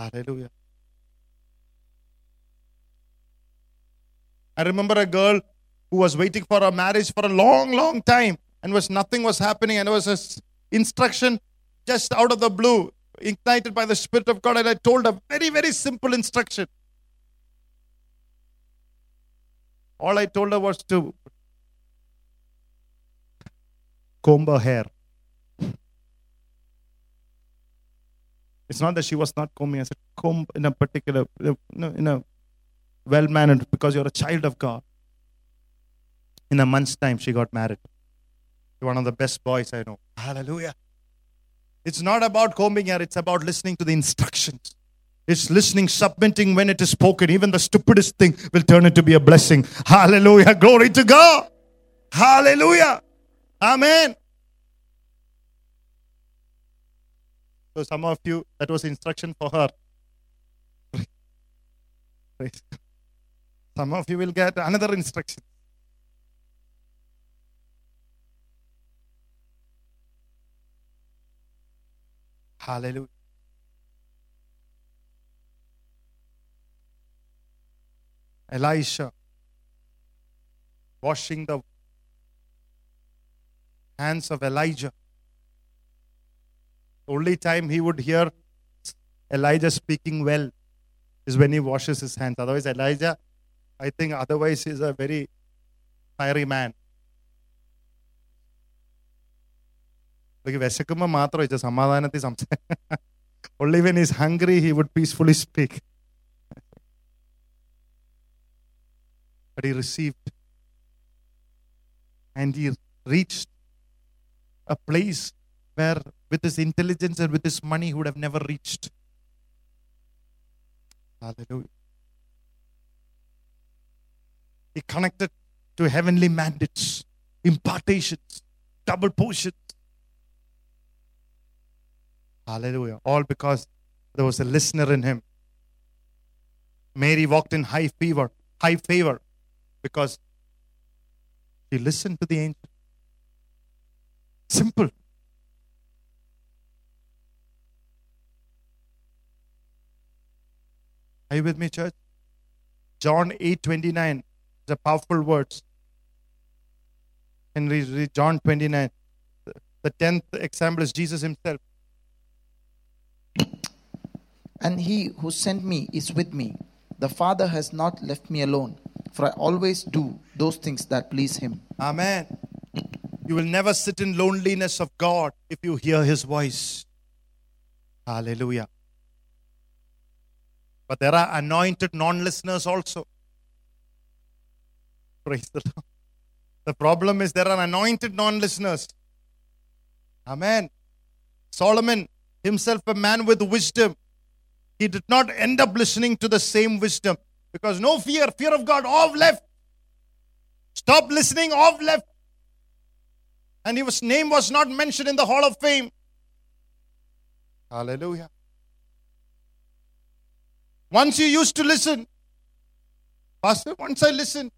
Hallelujah. I remember a girl who was waiting for a marriage for a long, long time and was nothing was happening, and it was a instruction just out of the blue, ignited by the Spirit of God. And I told a very, very simple instruction. All I told her was to comb her hair. It's not that she was not combing. I said comb in a particular, in a well mannered because you're a child of God. In a month's time, she got married. One of the best boys I know. Hallelujah. It's not about combing hair, it's about listening to the instructions. It's listening, submitting when it is spoken. Even the stupidest thing will turn it to be a blessing. Hallelujah. Glory to God. Hallelujah. Amen. So, some of you, that was instruction for her. Some of you will get another instruction. Hallelujah. Elisha washing the hands of Elijah Only time he would hear Elijah speaking well is when he washes his hands. Otherwise, Elijah, I think, otherwise, is a very fiery man. പുള്ളിക്ക് വിശക്കുമ്പോൾ മാത്രം വെച്ച സമാധാനത്തിൽ സംസാരിക്കും [LAUGHS] only when he's hungry he would peacefully speak but he received and he reached a place where with his intelligence and with his money he would have never reached hallelujah he connected to heavenly mandates, impartations, double portions. Hallelujah. All because there was a listener in him. Mary walked in high fever, high favor, because she listened to the angel. Simple. Are you with me, church? John 8 29 is a powerful words. And read, read John 29. The- The tenth example is Jesus himself. And he who sent me is with me. The Father has not left me alone, for I always do those things that please him. Amen. You will never sit in loneliness of God if you hear his voice. Hallelujah. But there are anointed non listeners also. Praise the Lord. The problem is there are anointed non listeners. Amen. Solomon, himself a man with wisdom, he did not end up listening to the same wisdom because no fear, fear of God, off left. Stop listening, off left. And his name was not mentioned in the Hall of Fame. Hallelujah. Once you used to listen, Pastor, once I listened,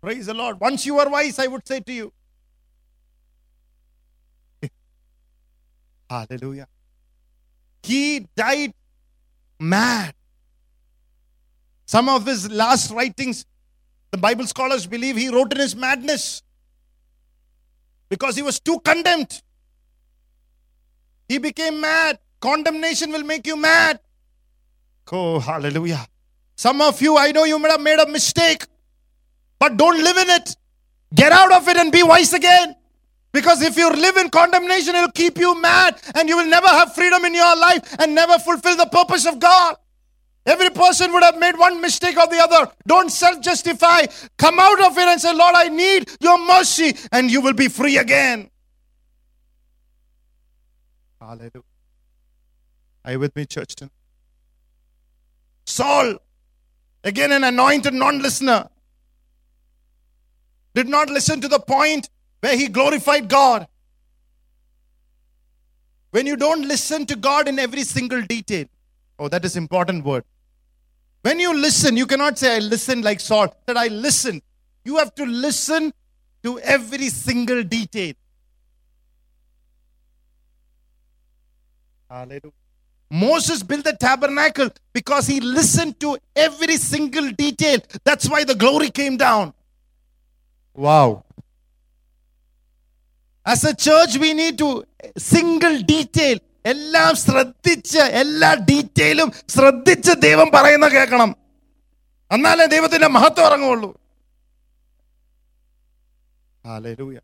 praise the Lord. Once you were wise, I would say to you. [LAUGHS] Hallelujah. He died mad. Some of his last writings, the Bible scholars believe he wrote in his madness because he was too condemned. He became mad. Condemnation will make you mad. Oh, hallelujah. Some of you, I know you may have made a mistake, but don't live in it. Get out of it and be wise again. Because if you live in condemnation, it'll keep you mad and you will never have freedom in your life and never fulfill the purpose of God. Every person would have made one mistake or the other. Don't self justify. Come out of it and say, Lord, I need your mercy, and you will be free again. Hallelujah. Are you with me, church? tonight? Saul, again an anointed non listener, did not listen to the point where he glorified God. When you don't listen to God in every single detail, oh, that is important word. When you listen, you cannot say, I listened like Saul. That I listened. You have to listen to every single detail. Hallelujah. Moses built the tabernacle because he listened to every single detail. That's why the glory came down. Wow. As a church, we need to single detail. എല്ലാം ശ്രദ്ധിച്ച് എല്ലാ ഡീറ്റെയിലും ശ്രദ്ധിച്ച് ദൈവം പറയുന്ന കേൾക്കണം എന്നാലേ ദൈവത്തിന്റെ മഹത്വം ഇറങ്ങുള്ളൂ Hallelujah.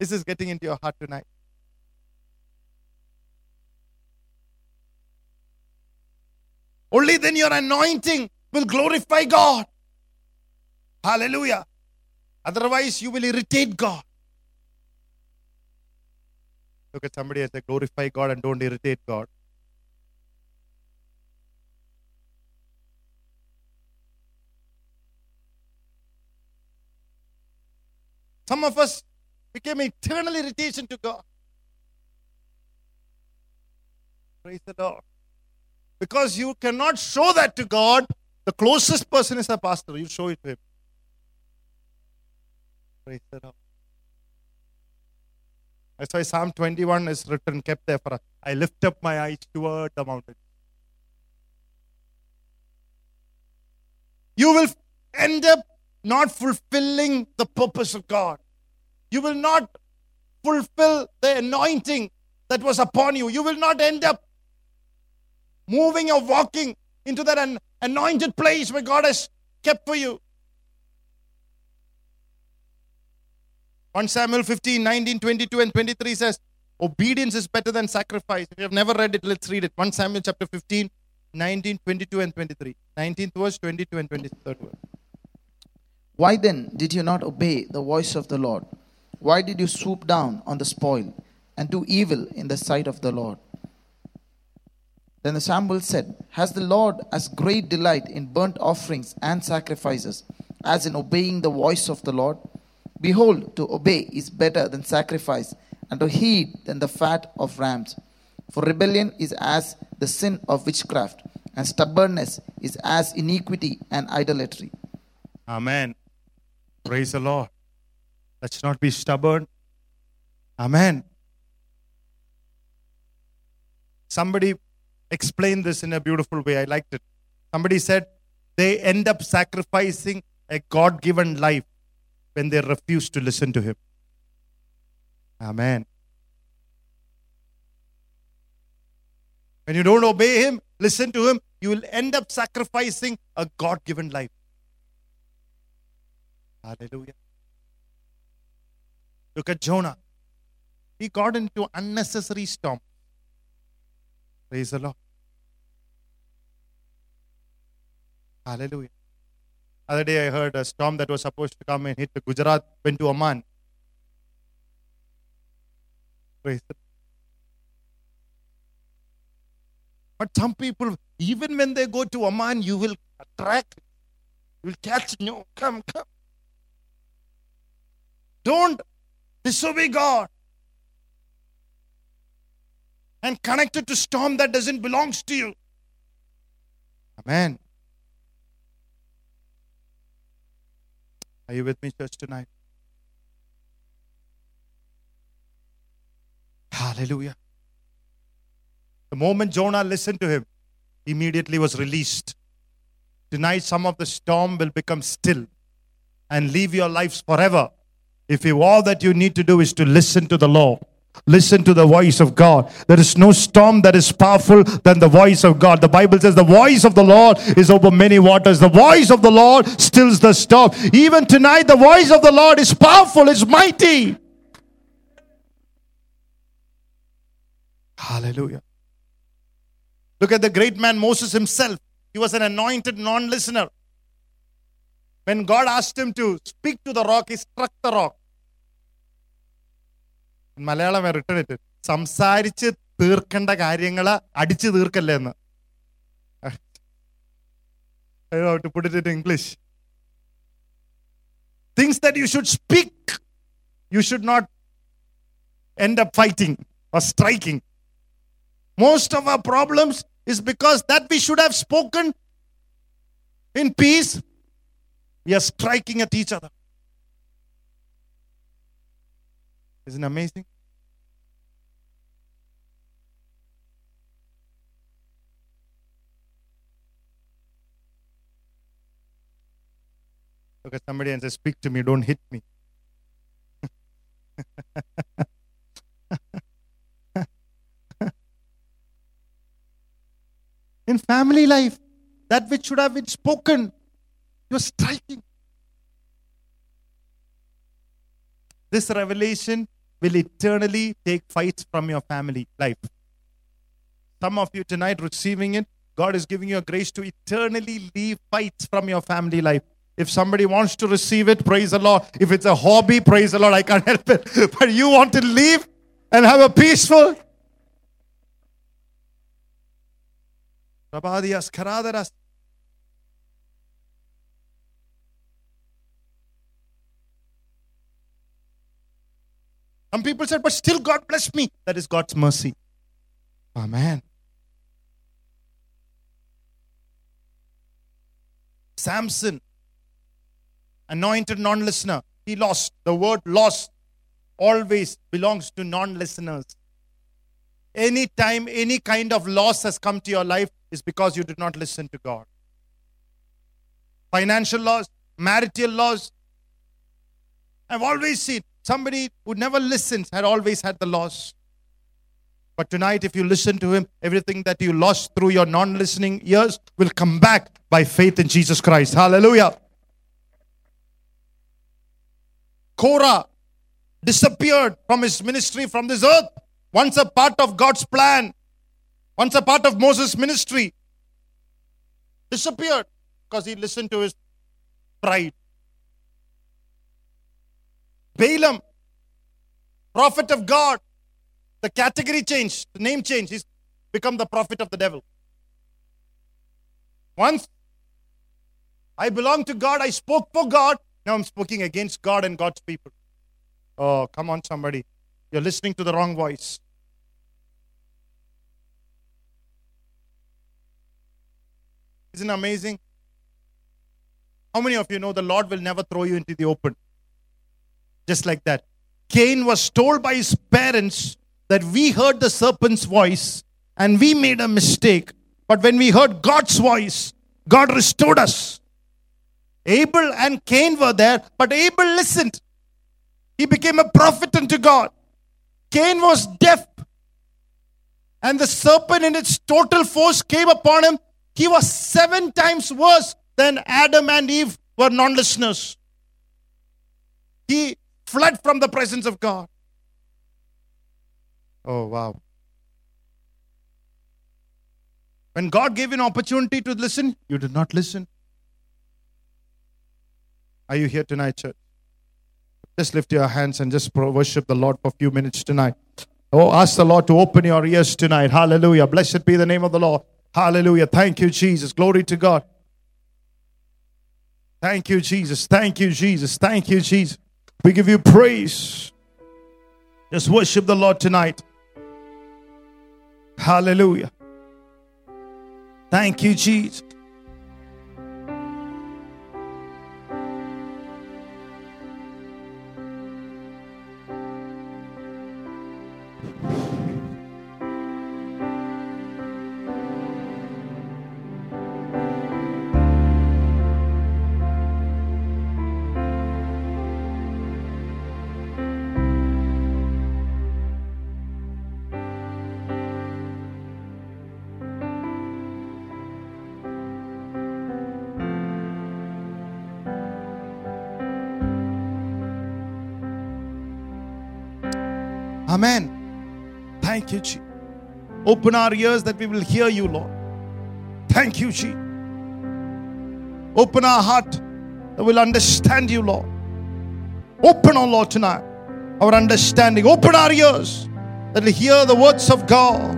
This is getting into your heart tonight. Only then your anointing will glorify God. Hallelujah. Otherwise, you will irritate God. Look at somebody and say, glorify God and don't irritate God. Some of us became eternal irritation to God. Praise the Lord. Because you cannot show that to God. The closest person is a pastor. You show it to him. Praise the Lord. That's why Psalm 21 is written, kept there for us. I lift up my eyes toward the mountain. You will end up not fulfilling the purpose of God. You will not fulfill the anointing that was upon you. You will not end up moving or walking into that an- anointed place where God has kept for you. 1 Samuel 15, 19, 22, and 23 says, Obedience is better than sacrifice. If you have never read it, let's read it. 1 Samuel chapter 15, 19, 22, and 23. 19th verse, 22, and 23rd verse. Why then did you not obey the voice of the Lord? Why did you swoop down on the spoil and do evil in the sight of the Lord? Then the Samuel said, Has the Lord as great delight in burnt offerings and sacrifices as in obeying the voice of the Lord? Behold, to obey is better than sacrifice, and to heed than the fat of rams. For rebellion is as the sin of witchcraft, and stubbornness is as iniquity and idolatry. Amen. Praise the Lord. Let's not be stubborn. Amen. Somebody explained this in a beautiful way. I liked it. Somebody said they end up sacrificing a God given life when they refuse to listen to Him. Amen. When you don't obey Him, listen to Him, you will end up sacrificing a God given life. Hallelujah. Look at Jonah. He got into unnecessary storm. Praise the Lord. Hallelujah. Other day I heard a storm that was supposed to come and hit the Gujarat went to Oman. Praise the But some people, even when they go to Oman, you will attract, you will catch, no, come, come. Don't disobey God and connected to storm that doesn't belongs to you. Amen. Are you with me, church, tonight? Hallelujah. The moment Jonah listened to him, immediately was released. Tonight, some of the storm will become still and leave your lives forever. If you all that you need to do is to listen to the Lord. Listen to the voice of God. There is no storm that is powerful than the voice of God. The Bible says the voice of the Lord is over many waters. The voice of the Lord stills the storm. Even tonight, the voice of the Lord is powerful, it's mighty. Hallelujah. Look at the great man Moses himself. He was an anointed non listener. When God asked him to speak to the rock, he struck the rock. Malayalam return it സംസാരിച്ച് തീർക്കേണ്ട കാര്യങ്ങൾ അടിച്ചു തീർക്കല്ലേ എന്ന്. Put it English things that you should speak you should not end up fighting or striking most of our problems is because that we should have spoken in peace we are striking a teacher other Isn't amazing? Look at somebody and say, Speak to me, don't hit me. [LAUGHS] In family life, that which should have been spoken, you're striking. This revelation will eternally take fights from your family life. Some of you tonight receiving it, God is giving you a grace to eternally leave fights from your family life. If somebody wants to receive it, praise the Lord. If it's a hobby, praise the Lord, I can't help it. [LAUGHS] But you want to leave and have a peaceful. Karadaras. Some people said, but still God bless me. That is God's mercy. Amen. Samson, anointed non listener, he lost. The word lost always belongs to non listeners. Anytime any kind of loss has come to your life is because you did not listen to God. Financial loss, marital loss. I've always seen somebody who never listens had always had the loss. But tonight, if you listen to him, everything that you lost through your non listening ears will come back by faith in Jesus Christ. Hallelujah. Korah disappeared from his ministry from this earth. Once a part of God's plan, once a part of Moses' ministry, disappeared because he listened to his pride. Balaam, prophet of God, the category changed, the name changed. He's become the prophet of the devil. Once I belong to God. I spoke for God. Now I'm speaking against God and God's people. Oh, come on, somebody. You're listening to the wrong voice. Isn't amazing? How many of you know the Lord will never throw you into the open? Just like that. Cain was told by his parents that we heard the serpent's voice and we made a mistake. But when we heard God's voice, God restored us. Abel and Cain were there, but Abel listened. He became a prophet unto God. Cain was deaf. And the serpent in its total force came upon him. He was seven times worse than Adam and Eve were non listeners. He fled from the presence of God. Oh, wow. When God gave you an opportunity to listen, you did not listen. Are you here tonight, church? Just lift your hands and just worship the Lord for a few minutes tonight. Oh, ask the Lord to open your ears tonight. Hallelujah. Blessed be the name of the Lord. Hallelujah. Thank you, Jesus. Glory to God. Thank you, Jesus. Thank you, Jesus. Thank you, Jesus. We give you praise. Just worship the Lord tonight. Hallelujah. Thank you, Jesus. Amen. Thank you, Jesus. Open our ears that we will hear you, Lord. Thank you, Jesus. Open our heart that we'll understand you, Lord. Open, oh Lord, tonight our understanding. Open our ears that we hear the words of God.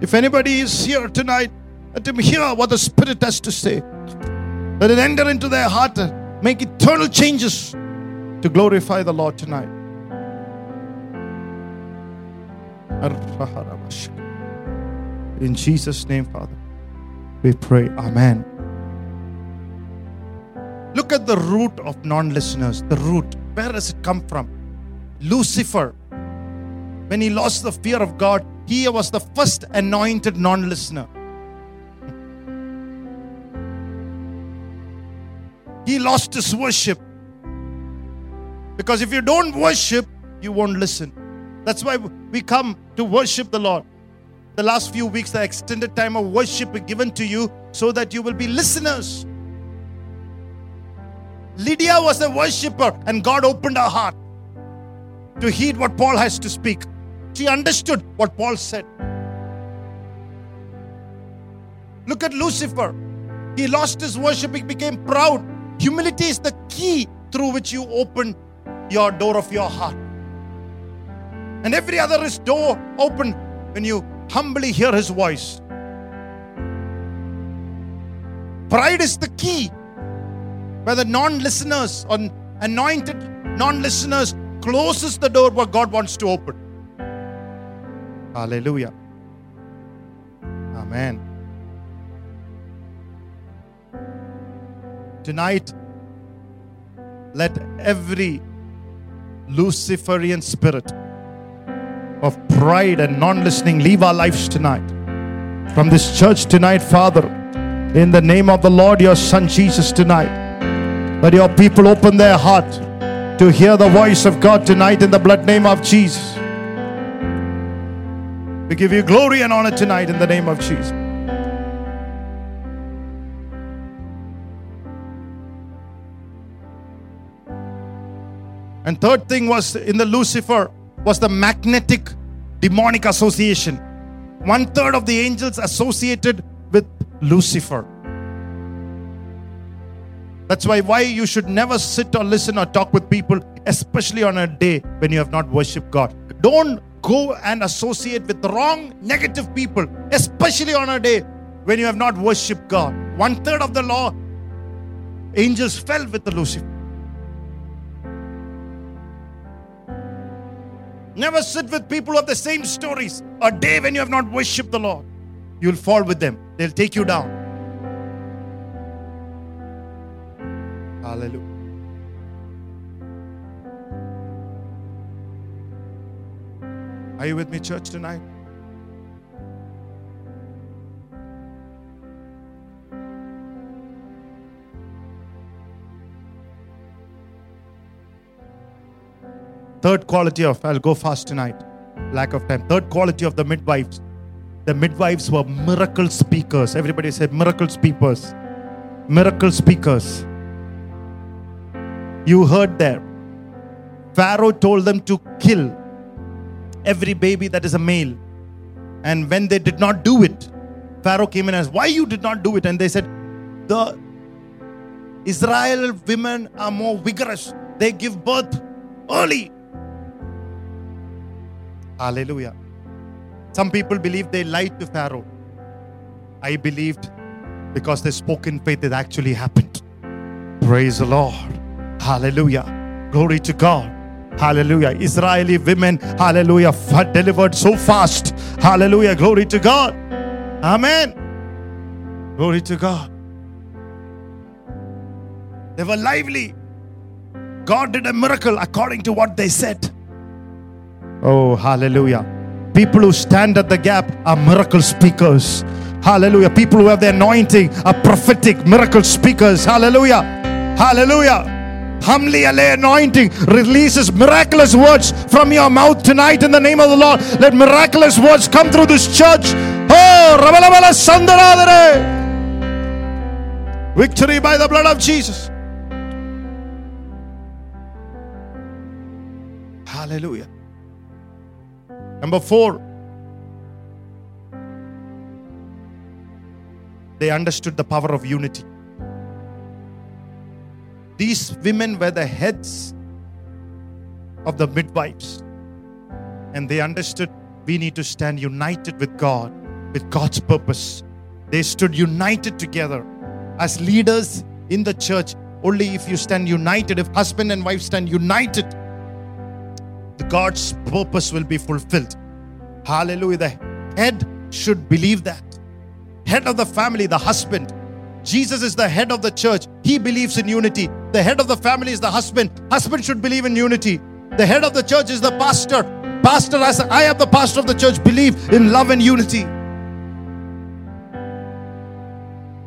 If anybody is here tonight, let him hear what the Spirit has to say. Let it enter into their heart and make eternal changes to glorify the Lord tonight. In Jesus' name, Father, we pray. Amen. Look at the root of non listeners. The root. Where does it come from? Lucifer. When he lost the fear of God, he was the first anointed non listener. He lost his worship. Because if you don't worship, you won't listen. That's why we come to worship the Lord. The last few weeks, the extended time of worship is given to you so that you will be listeners. Lydia was a worshiper, and God opened her heart to heed what Paul has to speak. She understood what Paul said. Look at Lucifer. He lost his worship, he became proud. Humility is the key through which you open your door of your heart. And every other is door open when you humbly hear his voice. Pride is the key where the non-listeners or anointed non-listeners closes the door where God wants to open. Hallelujah. Amen. Tonight, let every Luciferian spirit of pride and non listening leave our lives tonight. From this church tonight, Father, in the name of the Lord, your Son Jesus, tonight, let your people open their heart to hear the voice of God tonight in the blood name of Jesus. We give you glory and honor tonight in the name of Jesus. And third thing was in the Lucifer was the magnetic demonic association. One third of the angels associated with Lucifer. That's why why you should never sit or listen or talk with people, especially on a day when you have not worshipped God. Don't go and associate with wrong negative people, especially on a day when you have not worshipped God. One third of the law, angels fell with the Lucifer. Never sit with people of the same stories. A day when you have not worshipped the Lord, you'll fall with them. They'll take you down. Hallelujah. Are you with me, church, tonight? Third quality of, I'll go fast tonight, lack of time. Third quality of the midwives. The midwives were miracle speakers. Everybody said miracle speakers. Miracle speakers. You heard there. Pharaoh told them to kill every baby that is a male. And when they did not do it, Pharaoh came in and asked, Why you did not do it? And they said, The Israel women are more vigorous. They give birth early. Hallelujah. Some people believe they lied to Pharaoh. I believed because they spoke in faith, it actually happened. Praise the Lord. Hallelujah. Glory to God. Hallelujah. Israeli women, hallelujah, delivered so fast. Hallelujah. Glory to God. Amen. Glory to God. They were lively. God did a miracle according to what they said. Oh, hallelujah. People who stand at the gap are miracle speakers. Hallelujah. People who have the anointing are prophetic miracle speakers. Hallelujah. Hallelujah. Humbly Ale anointing releases miraculous words from your mouth tonight in the name of the Lord. Let miraculous words come through this church. Oh, Rabalabala Sandaradare. Victory by the blood of Jesus. Hallelujah. Number four, they understood the power of unity. These women were the heads of the midwives, and they understood we need to stand united with God, with God's purpose. They stood united together as leaders in the church. Only if you stand united, if husband and wife stand united, God's purpose will be fulfilled. Hallelujah. The head should believe that. Head of the family, the husband. Jesus is the head of the church. He believes in unity. The head of the family is the husband. Husband should believe in unity. The head of the church is the pastor. Pastor, I as I am the pastor of the church, believe in love and unity.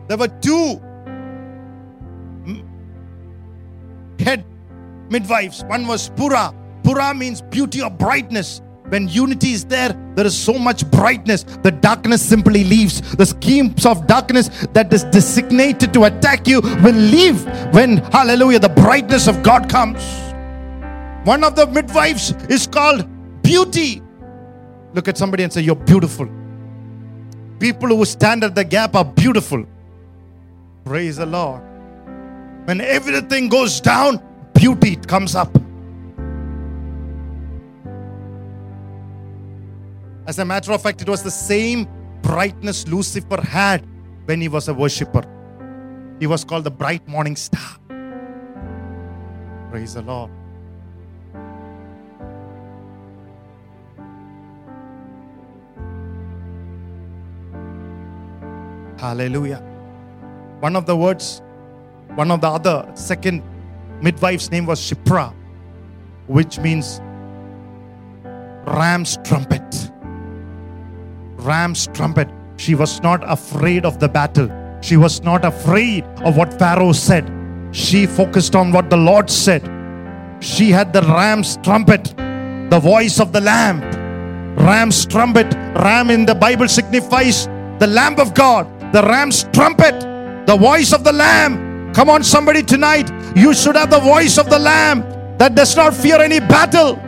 There were two head midwives. One was Pura. Pura means beauty or brightness. When unity is there, there is so much brightness. The darkness simply leaves. The schemes of darkness that is designated to attack you will leave when, hallelujah, the brightness of God comes. One of the midwives is called beauty. Look at somebody and say, You're beautiful. People who stand at the gap are beautiful. Praise the Lord. When everything goes down, beauty comes up. As a matter of fact, it was the same brightness Lucifer had when he was a worshiper. He was called the bright morning star. Praise the Lord. Hallelujah. One of the words, one of the other second midwife's name was Shiphrah, which means ram's trumpet. Ram's trumpet. She was not afraid of the battle. She was not afraid of what Pharaoh said. She focused on what the Lord said. She had the ram's trumpet, the voice of the lamb. Ram's trumpet, ram in the Bible signifies the lamb of God. The ram's trumpet, the voice of the lamb. Come on, somebody tonight. You should have the voice of the lamb that does not fear any battle.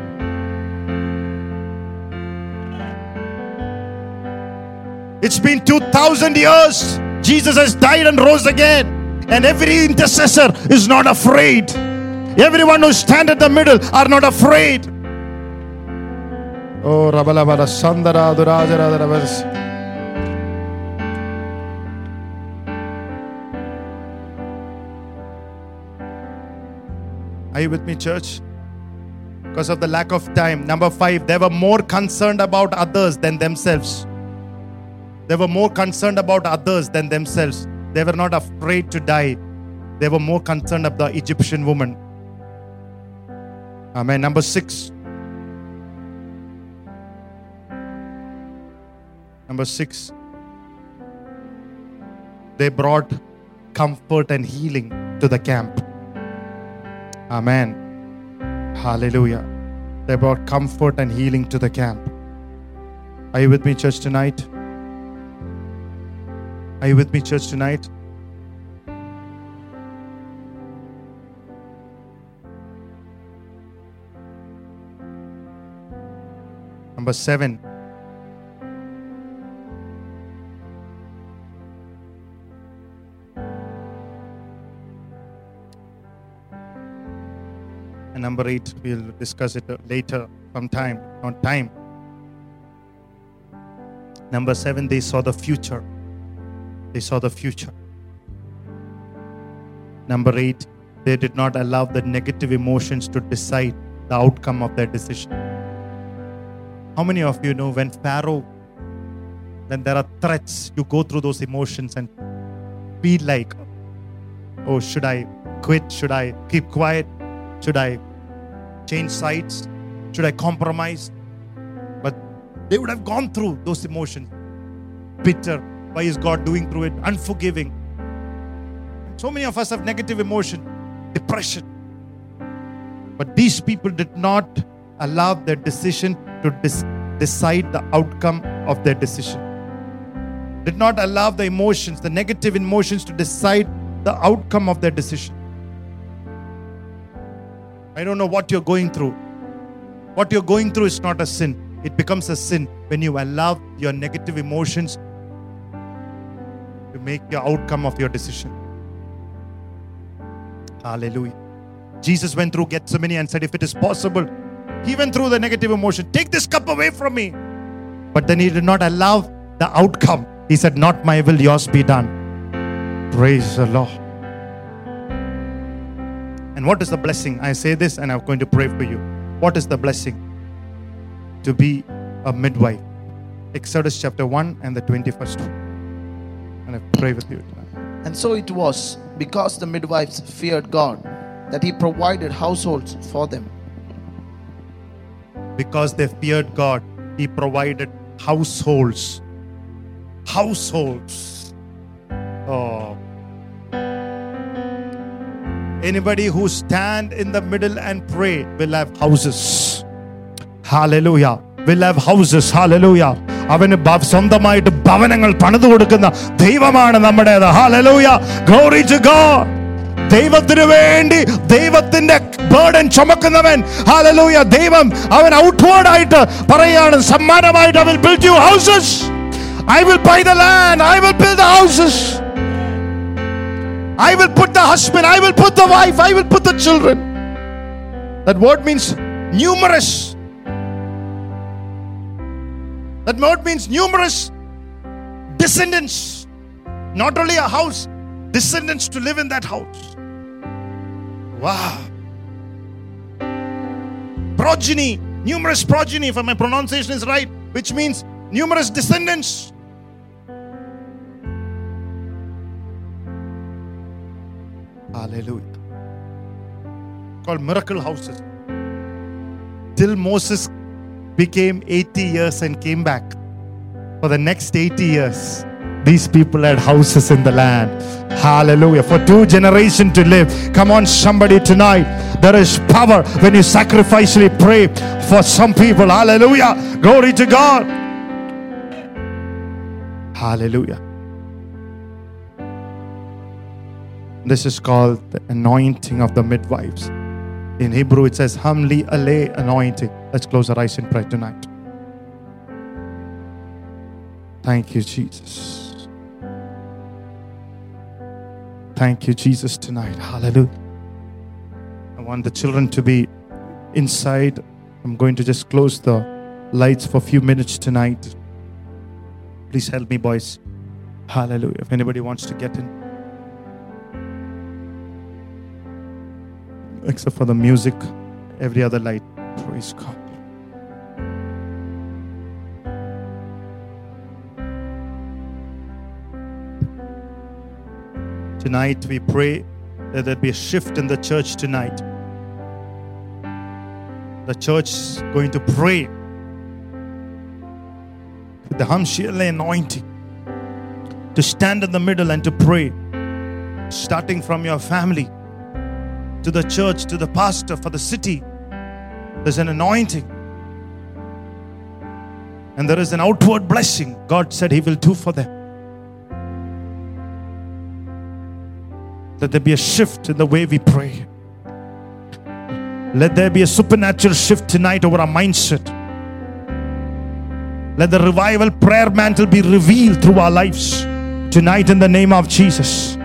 It's been 2,000 years. Jesus has died and rose again. And every intercessor is not afraid. Everyone who stand at the middle are not afraid. Oh, Rabalabala Sandara Duraja Are you with me, church? Because of the lack of time. Number five, they were more concerned about others than themselves. They were more concerned about others than themselves. They were not afraid to die. They were more concerned of the Egyptian woman. Amen. Number six. Number six. They brought comfort and healing to the camp. Amen. Hallelujah. They brought comfort and healing to the camp. Are you with me, church, tonight? Are you with me, church, tonight? Number seven. And number eight, we'll discuss it later, sometime, on time. Number seven, they saw the future. They saw the future. Number eight, they did not allow the negative emotions to decide the outcome of their decision. How many of you know when Pharaoh, when there are threats, you go through those emotions and be like, oh, should I quit? Should I keep quiet? Should I change sides? Should I compromise? But they would have gone through those emotions. Bitter. Why is God doing through it? Unforgiving. So many of us have negative emotion, depression. But these people did not allow their decision to dis- decide the outcome of their decision. Did not allow the emotions, the negative emotions, to decide the outcome of their decision. I don't know what you're going through. What you're going through is not a sin. It becomes a sin when you allow your negative emotions to make the outcome of your decision. Hallelujah. Jesus went through Gethsemane and said, If it is possible, he went through the negative emotion. Take this cup away from me. But then he did not allow the outcome. He said, Not my will, yours be done. Praise the Lord. And what is the blessing? I say this and I'm going to pray for you. What is the blessing? To be a midwife. Exodus chapter 1 and the 21st. And I pray with you tonight. And so it was, because the midwives feared God, that he provided households for them. Because they feared God, He provided households. Households. Oh. Anybody who stand in the middle and pray will have houses. Hallelujah. Will have houses. Hallelujah. അവന് സ്വന്തമായിട്ട് ഭവനങ്ങൾ പണിതു കൊടുക്കുന്ന ദൈവമാണ് നമ്മുടേത്. Hallelujah ദൈവത്തിനു വേണ്ടി ദൈവത്തിന്റെ ബേഡൻ ചുമക്കുന്നവൻ. ഹാലലൂയ ദൈവം അവൻ ഔട്ട്വേർഡായിട്ട് പറയാണ് സമ്മാനമായിട്ട് അവൻ build you houses I will buy the land I will build houses I will put the husband I will put the wife I will put the children that word means numerous That word means numerous descendants. Not only a house, descendants to live in that house. Wow. Progeny, numerous progeny, if my pronunciation is right, which means numerous descendants. Hallelujah. Called miracle houses. Till Moses became 80 years and came back. For the next 80 years, these people had houses in the land. Hallelujah. For two generations to live. Come on, somebody tonight. There is power when you sacrificially pray for some people. Hallelujah. Glory to God. Hallelujah. This is called the anointing of the midwives. In Hebrew, it says Hamli Ale anointing. Let's close our eyes in prayer tonight. Thank you, Jesus. Thank you, Jesus, tonight. Hallelujah. I want the children to be inside. I'm going to just close the lights for a few minutes tonight. Please help me, boys. Hallelujah. If anybody wants to get in. Except for the music, every other light. Praise God. Tonight we pray that there be a shift in the church tonight. The church is going to pray with the Hamshirle anointing to stand in the middle and to pray, starting from your family to the church, to the pastor, for the city. There's an anointing. And there is an outward blessing God said He will do for them. Let there be a shift in the way we pray. Let there be a supernatural shift tonight over our mindset. Let the revival prayer mantle be revealed through our lives tonight in the name of Jesus.